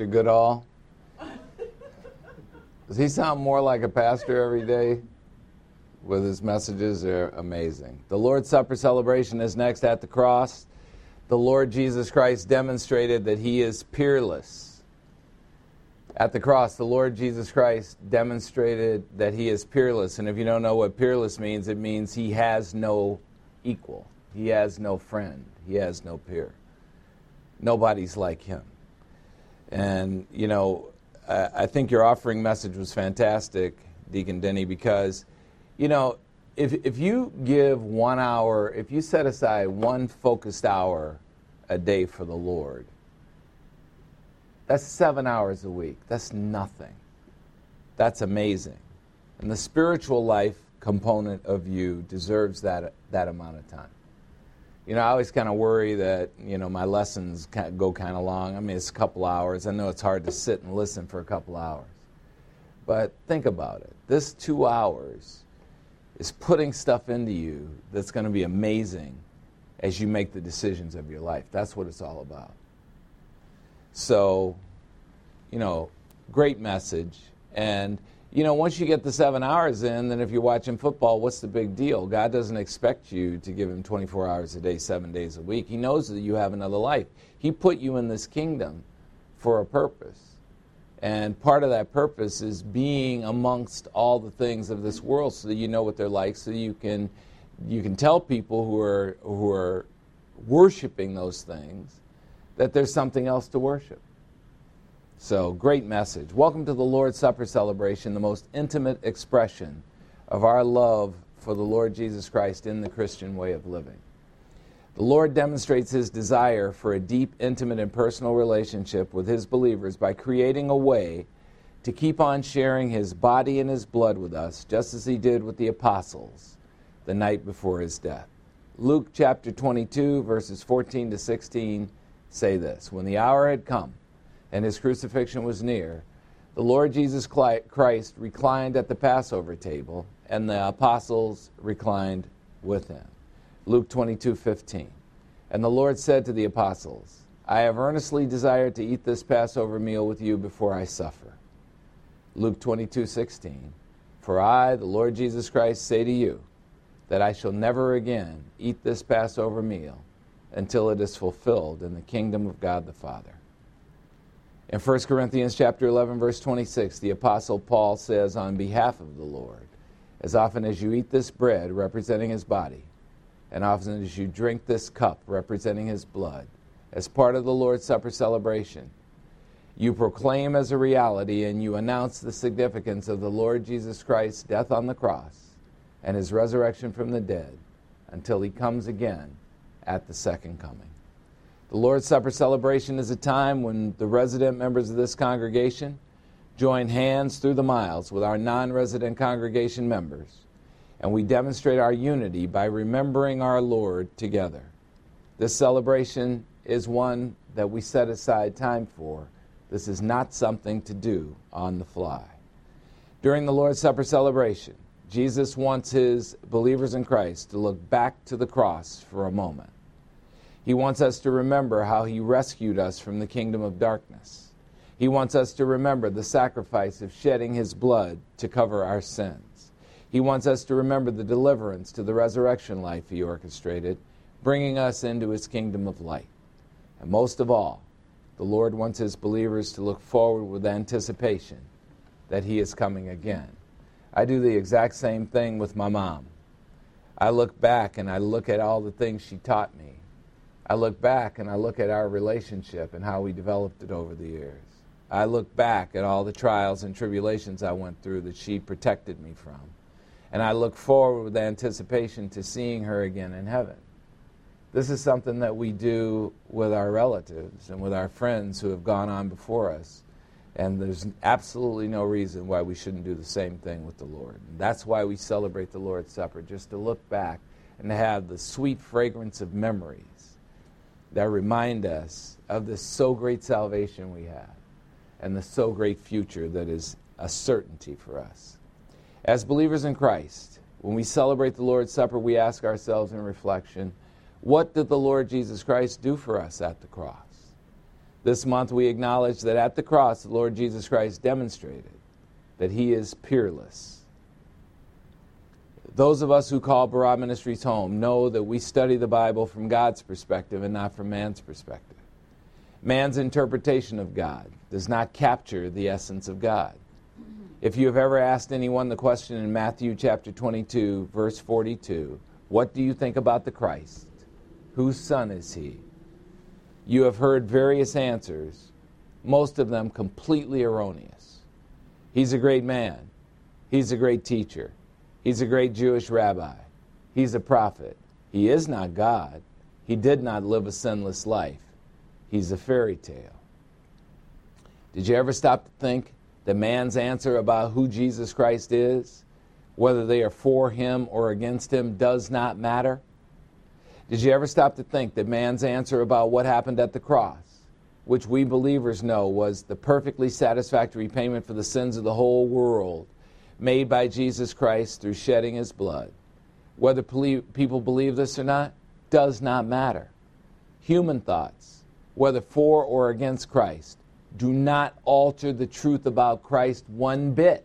Pastor Goodall? Does he sound more like a pastor every day? With his messages, they're amazing. The Lord's Supper celebration is next at the cross. The Lord Jesus Christ demonstrated that he is peerless. At the cross, the Lord Jesus Christ demonstrated that he is peerless. And if you don't know what peerless means, it means he has no equal, he has no friend, he has no peer. Nobody's like him. And, you know, I, I think your offering message was fantastic, Deacon Denny, because, you know, if, if you give one hour, if you set aside one focused hour a day for the Lord, that's seven hours a week. That's nothing. That's amazing. And the spiritual life component of you deserves that, that amount of time you know, I always kind of worry that, you know, my lessons go kind of long. I mean, it's a couple hours. I know it's hard to sit and listen for a couple hours. But think about it. This two hours is putting stuff into you that's going to be amazing as you make the decisions of your life. That's what it's all about. So, you know, great message. And you know, once you get the seven hours in, then if you're watching football, what's the big deal? God doesn't expect you to give him 24 hours a day, seven days a week. He knows that you have another life. He put you in this kingdom for a purpose. And part of that purpose is being amongst all the things of this world so that you know what they're like, so you can, you can tell people who are, who are worshiping those things that there's something else to worship. So, great message. Welcome to the Lord's Supper celebration, the most intimate expression of our love for the Lord Jesus Christ in the Christian way of living. The Lord demonstrates his desire for a deep, intimate, and personal relationship with his believers by creating a way to keep on sharing his body and his blood with us, just as he did with the apostles the night before his death. Luke chapter 22, verses 14 to 16 say this When the hour had come and his crucifixion was near, the Lord Jesus Christ reclined at the Passover table, and the apostles reclined with him. Luke 22 15. And the Lord said to the apostles, I have earnestly desired to eat this Passover meal with you before I suffer. Luke 22 16. For I, the Lord Jesus Christ, say to you that I shall never again eat this Passover meal until it is fulfilled in the kingdom of God the Father. In 1 Corinthians chapter 11 verse 26, the apostle Paul says on behalf of the Lord, as often as you eat this bread representing his body and often as you drink this cup representing his blood, as part of the Lord's Supper celebration, you proclaim as a reality and you announce the significance of the Lord Jesus Christ's death on the cross and his resurrection from the dead until he comes again at the second coming. The Lord's Supper celebration is a time when the resident members of this congregation join hands through the miles with our non resident congregation members and we demonstrate our unity by remembering our Lord together. This celebration is one that we set aside time for. This is not something to do on the fly. During the Lord's Supper celebration, Jesus wants his believers in Christ to look back to the cross for a moment. He wants us to remember how he rescued us from the kingdom of darkness. He wants us to remember the sacrifice of shedding his blood to cover our sins. He wants us to remember the deliverance to the resurrection life He orchestrated, bringing us into His kingdom of light. And most of all, the Lord wants His believers to look forward with anticipation that He is coming again. I do the exact same thing with my mom. I look back and I look at all the things she taught me. I look back and I look at our relationship and how we developed it over the years. I look back at all the trials and tribulations I went through that she protected me from. And I look forward with anticipation to seeing her again in heaven. This is something that we do with our relatives and with our friends who have gone on before us. And there's absolutely no reason why we shouldn't do the same thing with the Lord. And that's why we celebrate the Lord's Supper, just to look back and have the sweet fragrance of memories that remind us of the so great salvation we have and the so great future that is a certainty for us. As believers in Christ, when we celebrate the Lord's Supper, we ask ourselves in reflection, what did the Lord Jesus Christ do for us at the cross? This month we acknowledge that at the cross, the Lord Jesus Christ demonstrated that he is peerless. Those of us who call Barah Ministries home know that we study the Bible from God's perspective and not from man's perspective. Man's interpretation of God does not capture the essence of God. If you have ever asked anyone the question in Matthew chapter 22, verse 42, what do you think about the Christ? Whose son is he? You have heard various answers, most of them completely erroneous. He's a great man. He's a great teacher. He's a great Jewish rabbi. He's a prophet. He is not God. He did not live a sinless life. He's a fairy tale. Did you ever stop to think the man's answer about who Jesus Christ is, whether they are for him or against him, does not matter? Did you ever stop to think that man's answer about what happened at the cross, which we believers know was the perfectly satisfactory payment for the sins of the whole world, made by Jesus Christ through shedding his blood, whether people believe this or not, does not matter. Human thoughts, whether for or against Christ, do not alter the truth about Christ one bit.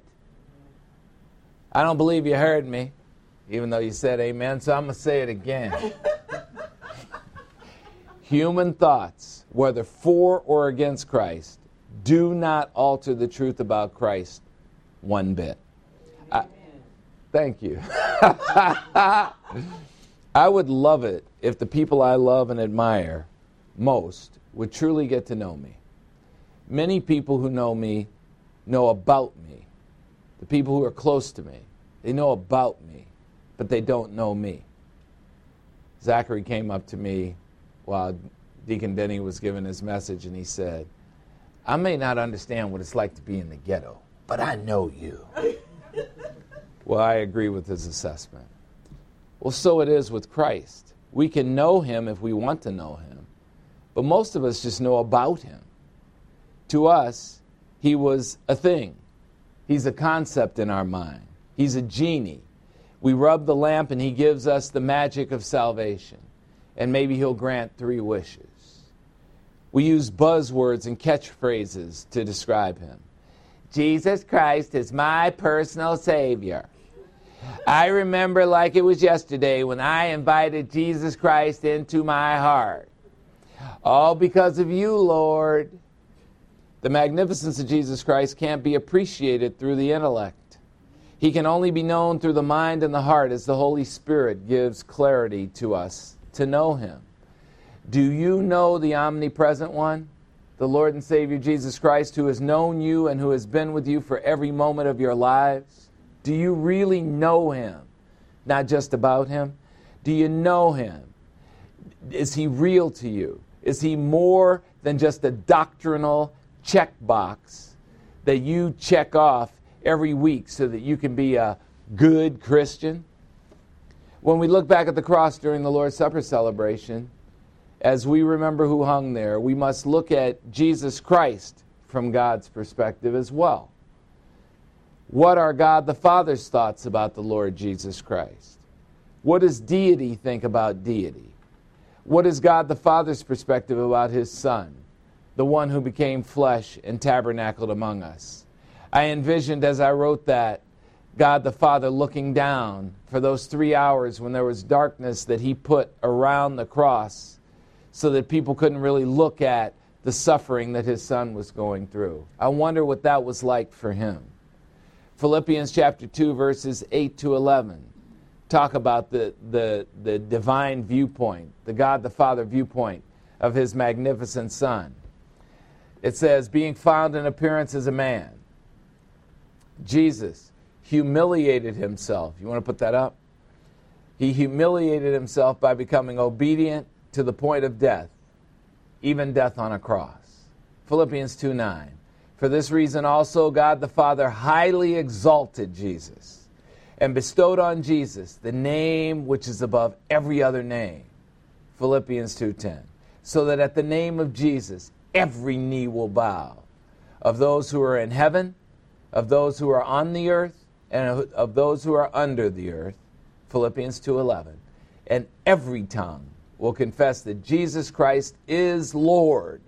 I don't believe you heard me, even though you said amen, so I'm going to say it again. *laughs* Human thoughts, whether for or against Christ, do not alter the truth about Christ one bit. Thank you. *laughs* I would love it if the people I love and admire most would truly get to know me. Many people who know me know about me. The people who are close to me, they know about me, but they don't know me. Zachary came up to me while Deacon Denny was giving his message, and he said, I may not understand what it's like to be in the ghetto, but I know you. *laughs* well, I agree with his assessment. Well, so it is with Christ. We can know him if we want to know him, but most of us just know about him. To us, he was a thing, he's a concept in our mind, he's a genie. We rub the lamp and he gives us the magic of salvation, and maybe he'll grant three wishes. We use buzzwords and catchphrases to describe him. Jesus Christ is my personal Savior. I remember like it was yesterday when I invited Jesus Christ into my heart. All because of you, Lord. The magnificence of Jesus Christ can't be appreciated through the intellect. He can only be known through the mind and the heart as the Holy Spirit gives clarity to us to know Him. Do you know the omnipresent one? The Lord and Savior Jesus Christ, who has known you and who has been with you for every moment of your lives? Do you really know Him? Not just about Him? Do you know Him? Is He real to you? Is He more than just a doctrinal checkbox that you check off every week so that you can be a good Christian? When we look back at the cross during the Lord's Supper celebration, as we remember who hung there, we must look at Jesus Christ from God's perspective as well. What are God the Father's thoughts about the Lord Jesus Christ? What does deity think about deity? What is God the Father's perspective about his Son? the one who became flesh and tabernacled among us. I envisioned as I wrote that God the Father looking down for those three hours when there was darkness that He put around the cross so that people couldn't really look at the suffering that His Son was going through. I wonder what that was like for Him. Philippians chapter 2, verses 8 to 11 talk about the, the, the divine viewpoint, the God the Father viewpoint of His magnificent Son. It says, being found in appearance as a man. Jesus humiliated himself. You want to put that up? He humiliated himself by becoming obedient to the point of death, even death on a cross. Philippians 2 9. For this reason also God the Father highly exalted Jesus and bestowed on Jesus the name which is above every other name. Philippians 2:10. So that at the name of Jesus every knee will bow of those who are in heaven, of those who are on the earth, and of those who are under the earth. Philippians 2:11. And every tongue will confess that Jesus Christ is Lord.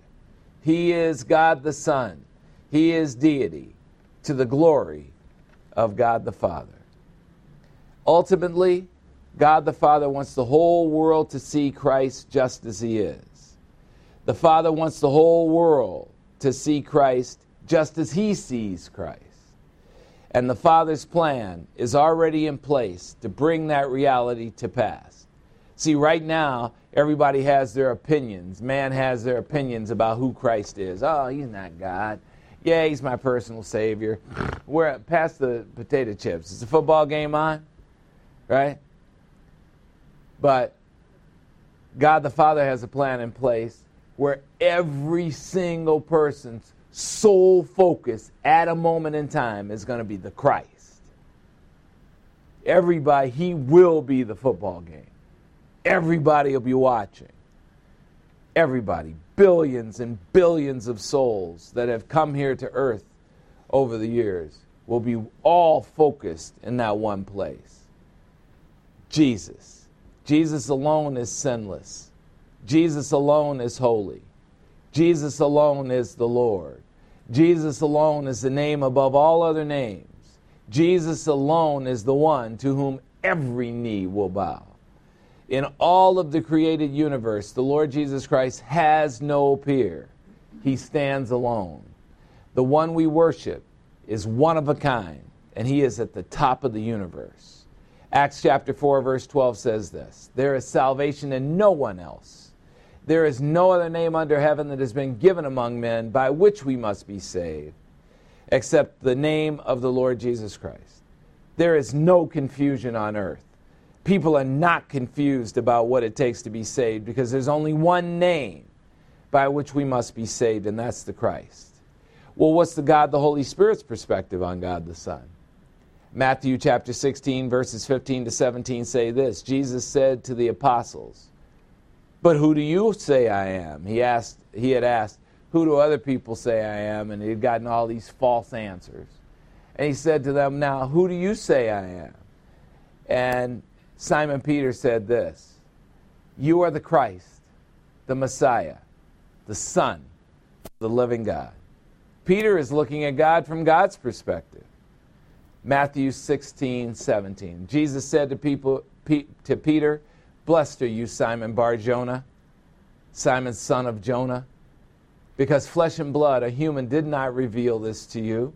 He is God the Son. He is deity to the glory of God the Father. Ultimately, God the Father wants the whole world to see Christ just as he is. The Father wants the whole world to see Christ just as He sees Christ. And the Father's plan is already in place to bring that reality to pass. See, right now, everybody has their opinions. Man has their opinions about who Christ is. Oh, he's not God. Yeah, he's my personal Savior. We're past the potato chips. Is the football game on? Right? But God the Father has a plan in place where every single person's sole focus at a moment in time is going to be the Christ. Everybody, he will be the football game. Everybody will be watching. Everybody, billions and billions of souls that have come here to earth over the years will be all focused in that one place. Jesus. Jesus alone is sinless. Jesus alone is holy. Jesus alone is the Lord. Jesus alone is the name above all other names. Jesus alone is the one to whom every knee will bow. In all of the created universe, the Lord Jesus Christ has no peer. He stands alone. The one we worship is one of a kind, and he is at the top of the universe. Acts chapter 4, verse 12 says this There is salvation in no one else. There is no other name under heaven that has been given among men by which we must be saved, except the name of the Lord Jesus Christ. There is no confusion on earth. People are not confused about what it takes to be saved because there's only one name by which we must be saved, and that's the Christ. Well, what's the God the Holy Spirit's perspective on God the Son? Matthew chapter 16, verses 15 to 17 say this Jesus said to the apostles, But who do you say I am? He, asked, he had asked, Who do other people say I am? And he had gotten all these false answers. And he said to them, Now, who do you say I am? And Simon Peter said this You are the Christ, the Messiah, the Son the living God. Peter is looking at God from God's perspective. Matthew 16, 17. Jesus said to, people, to Peter, Blessed are you, Simon Bar Jonah, Simon, son of Jonah, because flesh and blood, a human, did not reveal this to you.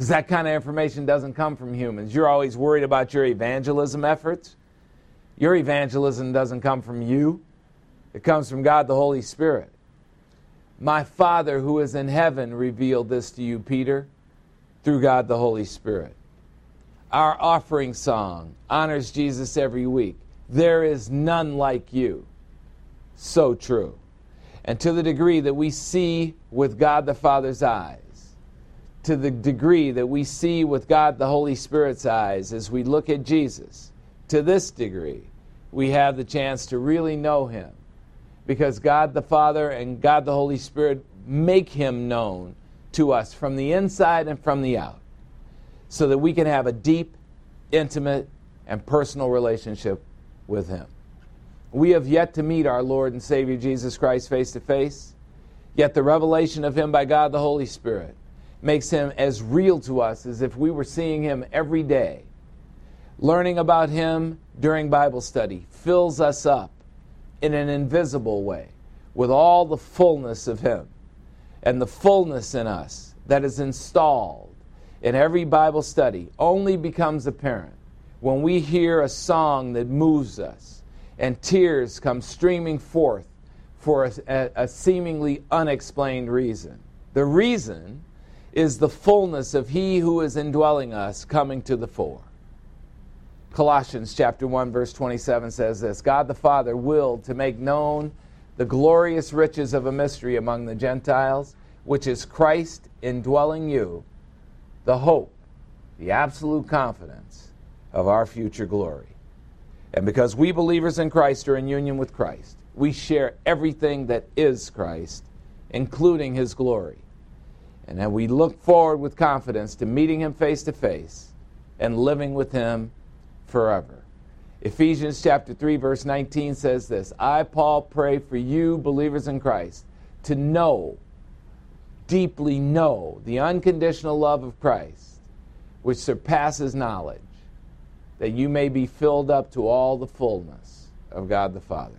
Because that kind of information doesn't come from humans. You're always worried about your evangelism efforts. Your evangelism doesn't come from you, it comes from God the Holy Spirit. My Father who is in heaven revealed this to you, Peter through God the Holy Spirit. Our offering song honors Jesus every week. There is none like you. So true. And to the degree that we see with God the Father's eyes, to the degree that we see with God the Holy Spirit's eyes as we look at Jesus, to this degree, we have the chance to really know Him. Because God the Father and God the Holy Spirit make Him known to us from the inside and from the out so that we can have a deep, intimate, and personal relationship with Him. We have yet to meet our Lord and Savior Jesus Christ face to face, yet the revelation of Him by God the Holy Spirit makes Him as real to us as if we were seeing Him every day. Learning about Him during Bible study fills us up in an invisible way with all the fullness of Him and the fullness in us that is installed in every Bible study only becomes apparent when we hear a song that moves us and tears come streaming forth for a, a, seemingly unexplained reason. The reason is the fullness of He who is indwelling us coming to the fore. Colossians chapter 1 verse 27 says this, God the Father willed to make known the glorious riches of a mystery among the Gentiles, which is Christ indwelling you, the hope, the absolute confidence of our future glory. And because we believers in Christ are in union with Christ, we share everything that is Christ, including his glory. And that we look forward with confidence to meeting him face to face and living with him forever. Ephesians chapter 3 verse 19 says this, I Paul pray for you believers in Christ to know deeply know the unconditional love of Christ which surpasses knowledge that you may be filled up to all the fullness of God the Father.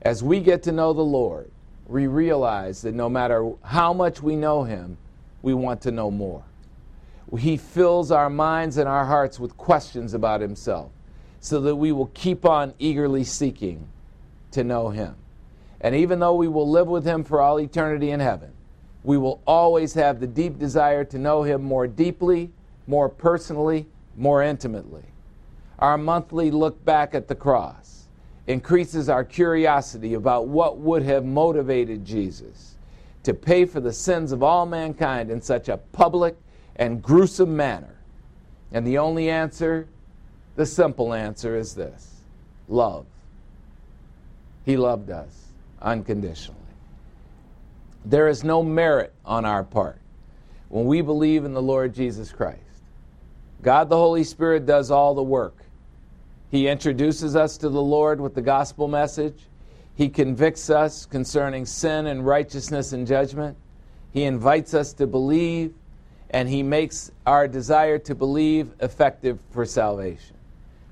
As we get to know the Lord, we realize that no matter how much we know him, we want to know more. He fills our minds and our hearts with questions about himself so that we will keep on eagerly seeking to know Him. And even though we will live with Him for all eternity in heaven, we will always have the deep desire to know Him more deeply, more personally, more intimately. Our monthly look back at the cross increases our curiosity about what would have motivated Jesus to pay for the sins of all mankind in such a public and gruesome manner. And the only answer the simple answer is this love. He loved us unconditionally. There is no merit on our part when we believe in the Lord Jesus Christ. God the Holy Spirit does all the work. He introduces us to the Lord with the gospel message. He convicts us concerning sin and righteousness and judgment. He invites us to believe, and He makes our desire to believe effective for salvation.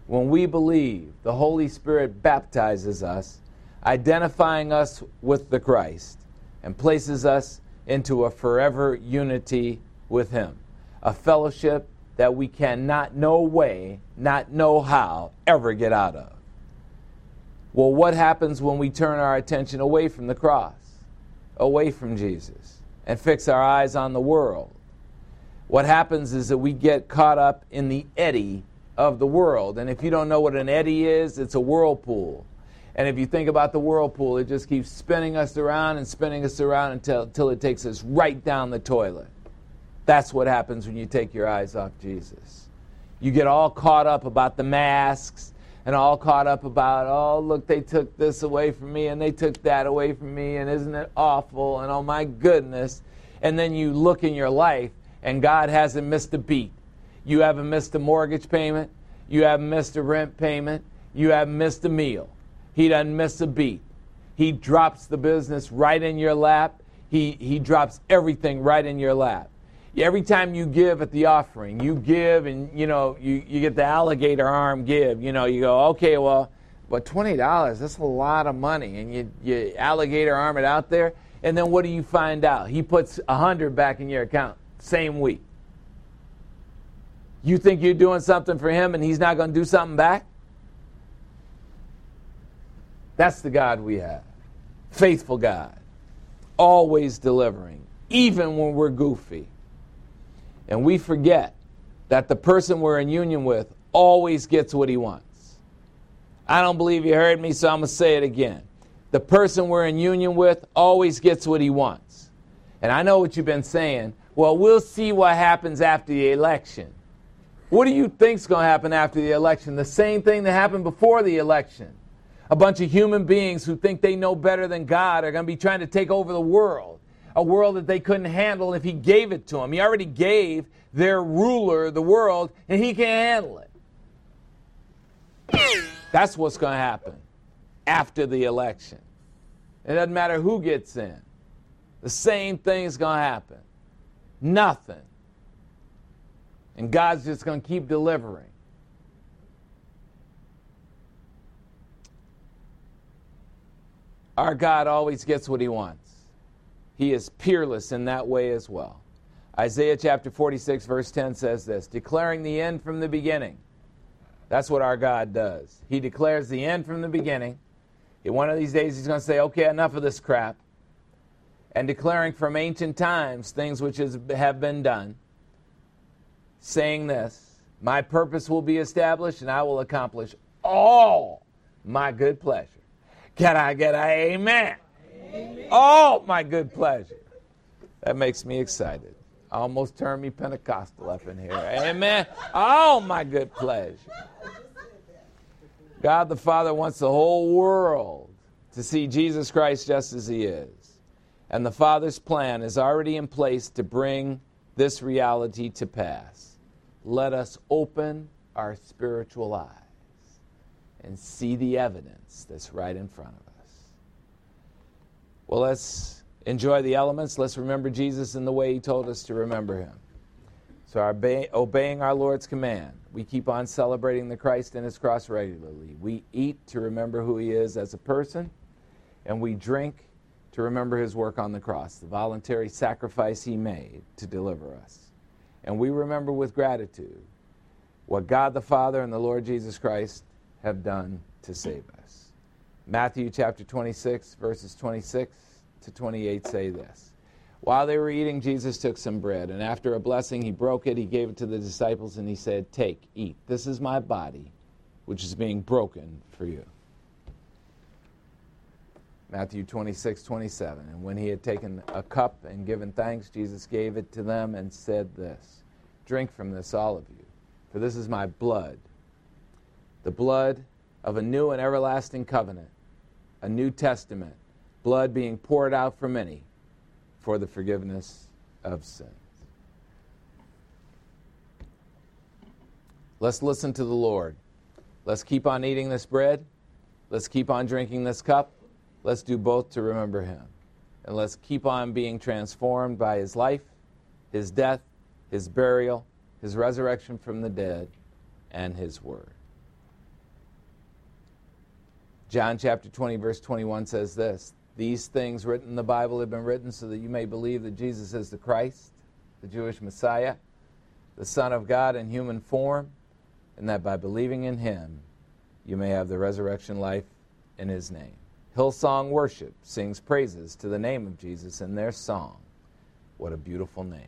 When we believe, the Holy Spirit baptizes us, identifying us with the Christ, and places us into a forever unity with Him, a fellowship that we cannot, no way, not know how, ever get out of. Well, what happens when we turn our attention away from the cross, away from Jesus, and fix our eyes on the world? What happens is that we get caught up in the eddy of the world. And if you don't know what an eddy is, it's a whirlpool. And if you think about the whirlpool, it just keeps spinning us around and spinning us around until, until it takes us right down the toilet. That's what happens when you take your eyes off Jesus. You get all caught up about the masks and all caught up about, oh, look, they took this away from me and they took that away from me and isn't it awful and oh my goodness. And then you look in your life and God hasn't missed a beat. You haven't missed a mortgage payment. You haven't missed a rent payment. You haven't missed a meal. He doesn't miss a beat. He drops the business right in your lap. He, he drops everything right in your lap. Every time you give at the offering, you give and you know you, you get the alligator arm give. You know, you go, okay, well, but twenty dollars, that's a lot of money. And you, you alligator arm it out there, and then what do you find out? He puts a hundred back in your account same week. You think you're doing something for him and he's not going to do something back? That's the God we have. Faithful God. Always delivering, even when we're goofy. And we forget that the person we're in union with always gets what he wants. I don't believe you heard me, so I'm going to say it again. The person we're in union with always gets what he wants. And I know what you've been saying. Well, we'll see what happens after the election. What do you think's going to happen after the election? The same thing that happened before the election. A bunch of human beings who think they know better than God are going to be trying to take over the world. A world that they couldn't handle if He gave it to them. He already gave their ruler the world, and He can't handle it. That's what's going to happen after the election. It doesn't matter who gets in, the same thing is going to happen. Nothing. And God's just going to keep delivering. Our God always gets what he wants. He is peerless in that way as well. Isaiah chapter 46, verse 10 says this declaring the end from the beginning. That's what our God does. He declares the end from the beginning. In one of these days, he's going to say, okay, enough of this crap. And declaring from ancient times things which have been done saying this My purpose will be established, and I will accomplish all my good pleasure. Can I get a amen? All my good pleasure. That makes me excited. Almost turned me Pentecostal up in here. Amen. Oh, my good pleasure. God the Father wants the whole world to see Jesus Christ just as He is. And the Father's plan is already in place to bring this reality to pass let us open our spiritual eyes and see the evidence that's right in front of us. Well, let's enjoy the elements. Let's remember Jesus in the way He told us to remember Him. So, our obeying our Lord's command, we keep on celebrating the Christ and His cross regularly. We eat to remember who He is as a person, and we drink to remember His work on the cross, the voluntary sacrifice He made to deliver us and we remember with gratitude what God the Father and the Lord Jesus Christ have done to save us. Matthew chapter 26, verses 26 to 28 say this. While they were eating, Jesus took some bread, and after a blessing, he broke it, he gave it to the disciples, and he said, Take, eat. This is my body, which is being broken for you. Matthew 26, 27. And when he had taken a cup and given thanks, Jesus gave it to them and said this Drink from this, all of you, for this is my blood, the blood of a new and everlasting covenant, a new testament, blood being poured out for many for the forgiveness of sins. Let's listen to the Lord. Let's keep on eating this bread. Let's keep on drinking this cup. Let's do both to remember him. And let's keep on being transformed by his life, his death, his burial, his resurrection from the dead, and his word. John chapter 20, verse 21 says this These things written in the Bible have been written so that you may believe that Jesus is the Christ, the Jewish Messiah, the Son of God in human form, and that by believing in him you may have the resurrection life in his name. Hillsong Worship sings praises to the name of Jesus in their song. What a beautiful name.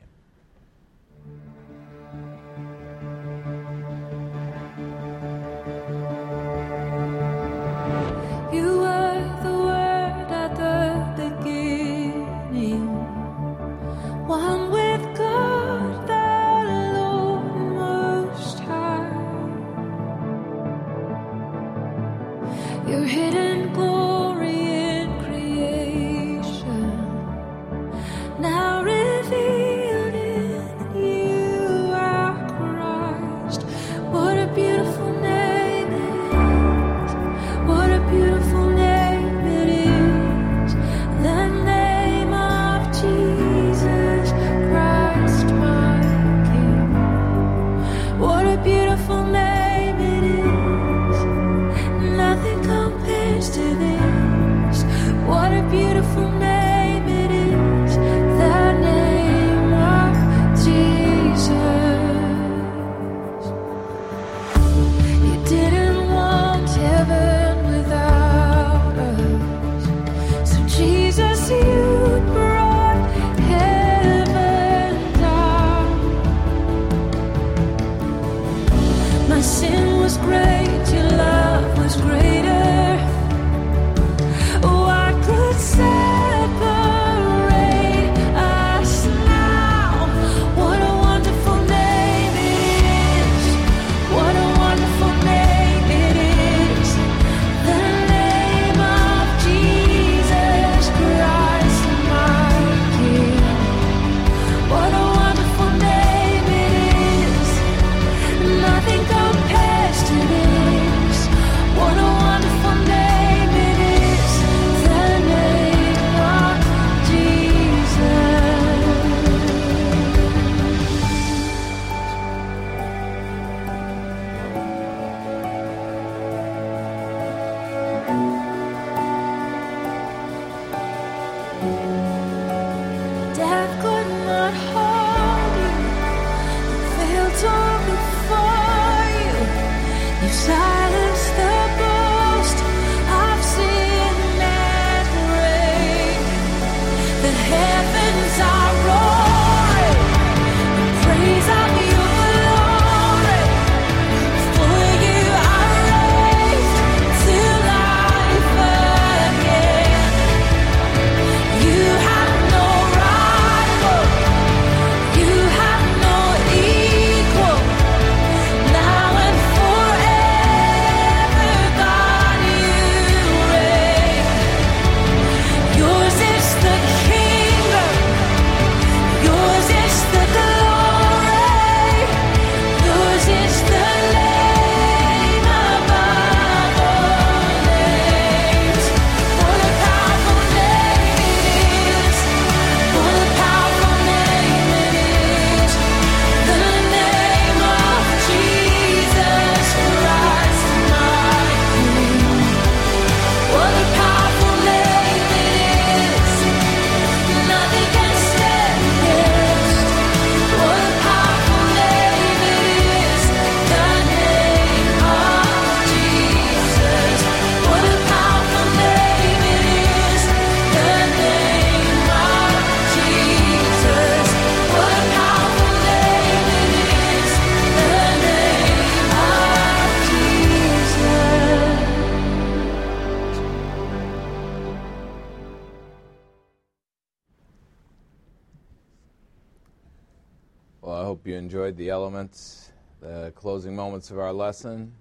Moments of our lesson.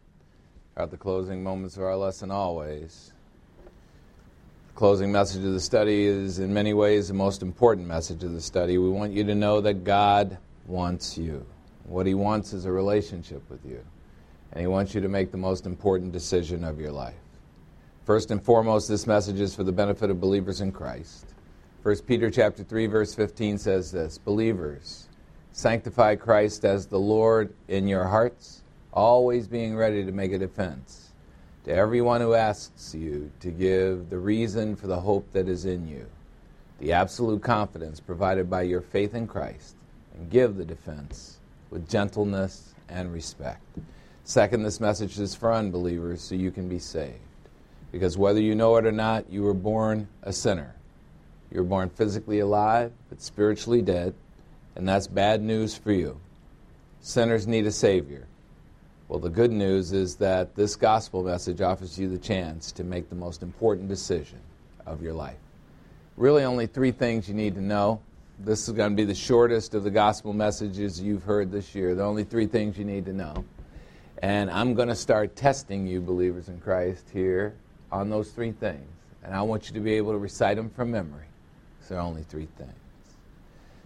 Are the closing moments of our lesson always? The closing message of the study is, in many ways, the most important message of the study. We want you to know that God wants you. What He wants is a relationship with you, and He wants you to make the most important decision of your life. First and foremost, this message is for the benefit of believers in Christ. 1 Peter chapter 3 verse 15 says this, believers, sanctify Christ as the Lord in your hearts, always being ready to make a defense To everyone who asks you to give the reason for the hope that is in you, the absolute confidence provided by your faith in Christ, and give the defense with gentleness and respect. Second, this message is for unbelievers so you can be saved. Because whether you know it or not, you were born a sinner. You were born physically alive, but spiritually dead, and that's bad news for you. Sinners need a Savior. Well, the good news is that this gospel message offers you the chance to make the most important decision of your life. Really, only three things you need to know. This is going to be the shortest of the gospel messages you've heard this year. The only three things you need to know. And I'm going to start testing you, believers in Christ, here on those three things. And I want you to be able to recite them from memory. So there are only three things.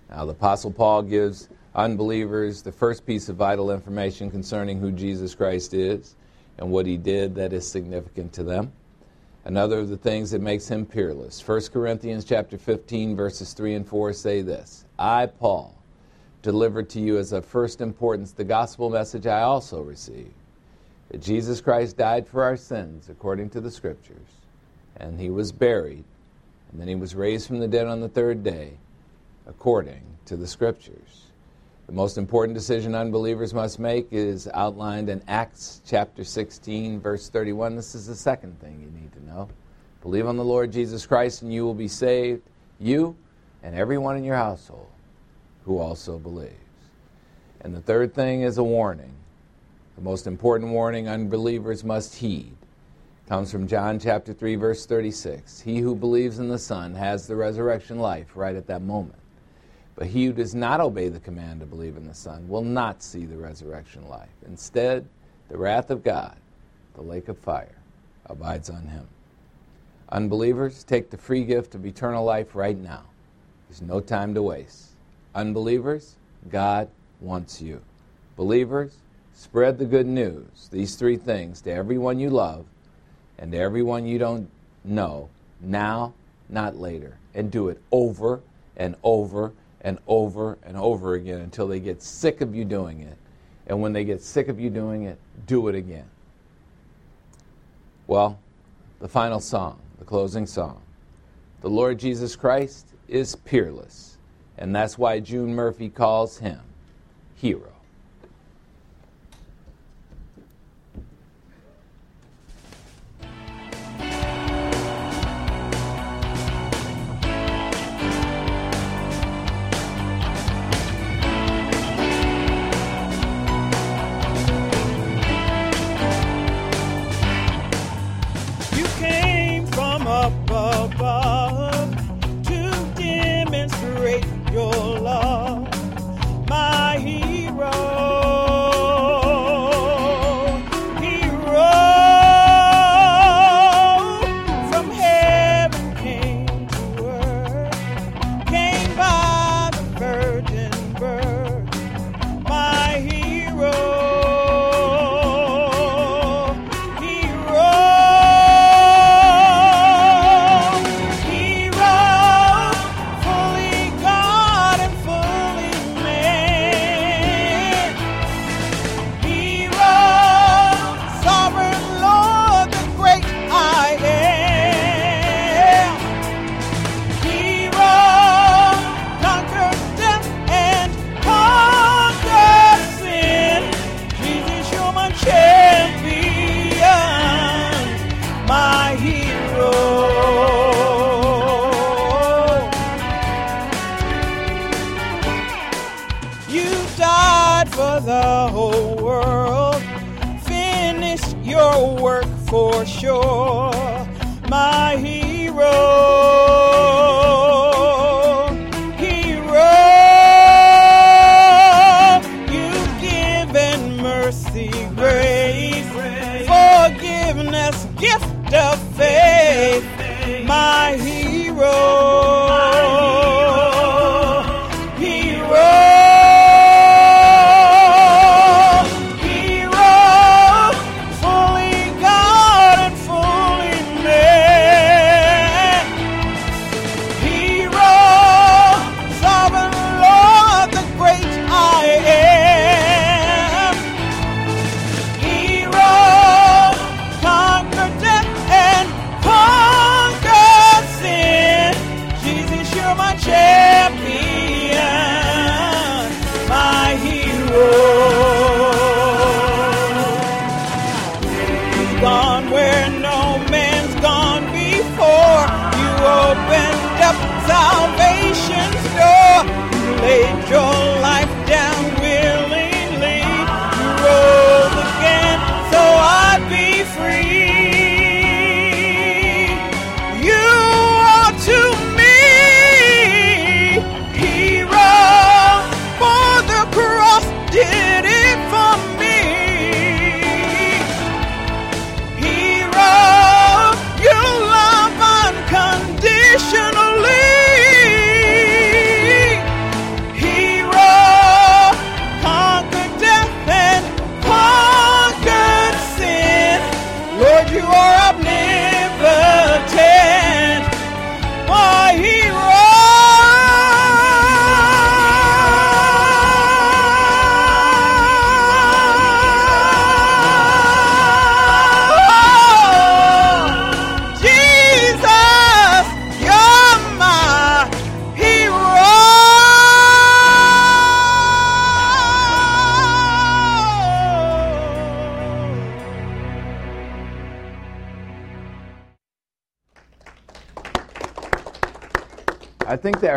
Now, the Apostle Paul gives unbelievers the first piece of vital information concerning who Jesus Christ is and what he did that is significant to them. Another of the things that makes him peerless. 1 Corinthians chapter 15 verses 3 and 4 say this, I Paul delivered to you as of first importance the gospel message I also received that Jesus Christ died for our sins according to the scriptures and he was buried and then he was raised from the dead on the third day according to the scriptures. The most important decision unbelievers must make is outlined in Acts chapter 16, verse 31. This is the second thing you need to know. Believe on the Lord Jesus Christ, and you will be saved, you and everyone in your household who also believes. And the third thing is a warning. The most important warning unbelievers must heed comes from John chapter 3, verse 36. He who believes in the Son has the resurrection life right at that moment. But he who does not obey the command to believe in the Son will not see the resurrection life. Instead, the wrath of God, the lake of fire, abides on him. Unbelievers, take the free gift of eternal life right now. There's no time to waste. Unbelievers, God wants you. Believers, spread the good news, these three things, to everyone you love and to everyone you don't know, now, not later. And do it over and over and over and over again until they get sick of you doing it. And when they get sick of you doing it, do it again. Well, the final song, the closing song. The Lord Jesus Christ is peerless, and that's why June Murphy calls him hero.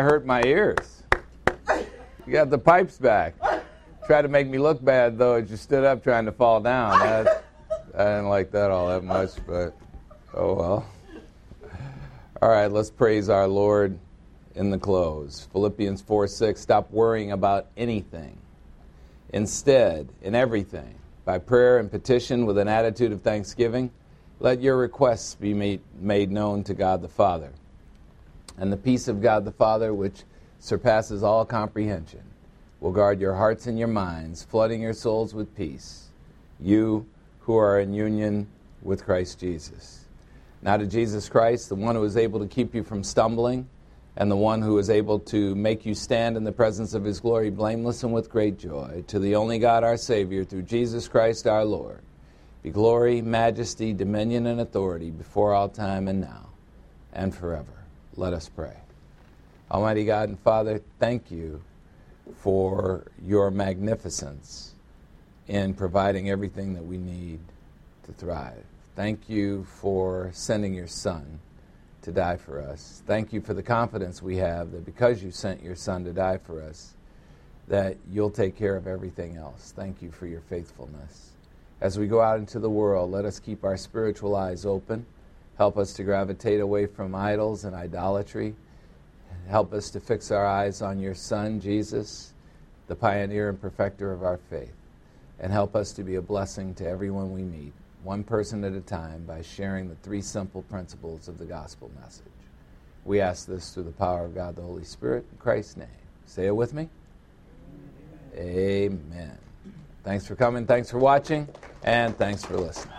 Hurt my ears. You got the pipes back. Tried to make me look bad though as you stood up trying to fall down. That, I didn't like that all that much, but oh well. All right, let's praise our Lord in the close. Philippians 4 6. Stop worrying about anything. Instead, in everything, by prayer and petition with an attitude of thanksgiving, let your requests be made, made known to God the Father. And the peace of God the Father, which surpasses all comprehension, will guard your hearts and your minds, flooding your souls with peace. You who are in union with Christ Jesus. Now to Jesus Christ, the one who is able to keep you from stumbling, and the one who is able to make you stand in the presence of his glory blameless and with great joy, to the only God our Savior, through Jesus Christ our Lord, be glory, majesty, dominion, and authority before all time and now and forever. Let us pray. Almighty God and Father, thank you for your magnificence in providing everything that we need to thrive. Thank you for sending your Son to die for us. Thank you for the confidence we have that because you sent your Son to die for us, that you'll take care of everything else. Thank you for your faithfulness. As we go out into the world, let us keep our spiritual eyes open. Help us to gravitate away from idols and idolatry. Help us to fix our eyes on your Son, Jesus, the pioneer and perfecter of our faith. And help us to be a blessing to everyone we meet, one person at a time, by sharing the three simple principles of the gospel message. We ask this through the power of God the Holy Spirit, in Christ's name. Say it with me. Amen. Thanks for coming, thanks for watching, and thanks for listening.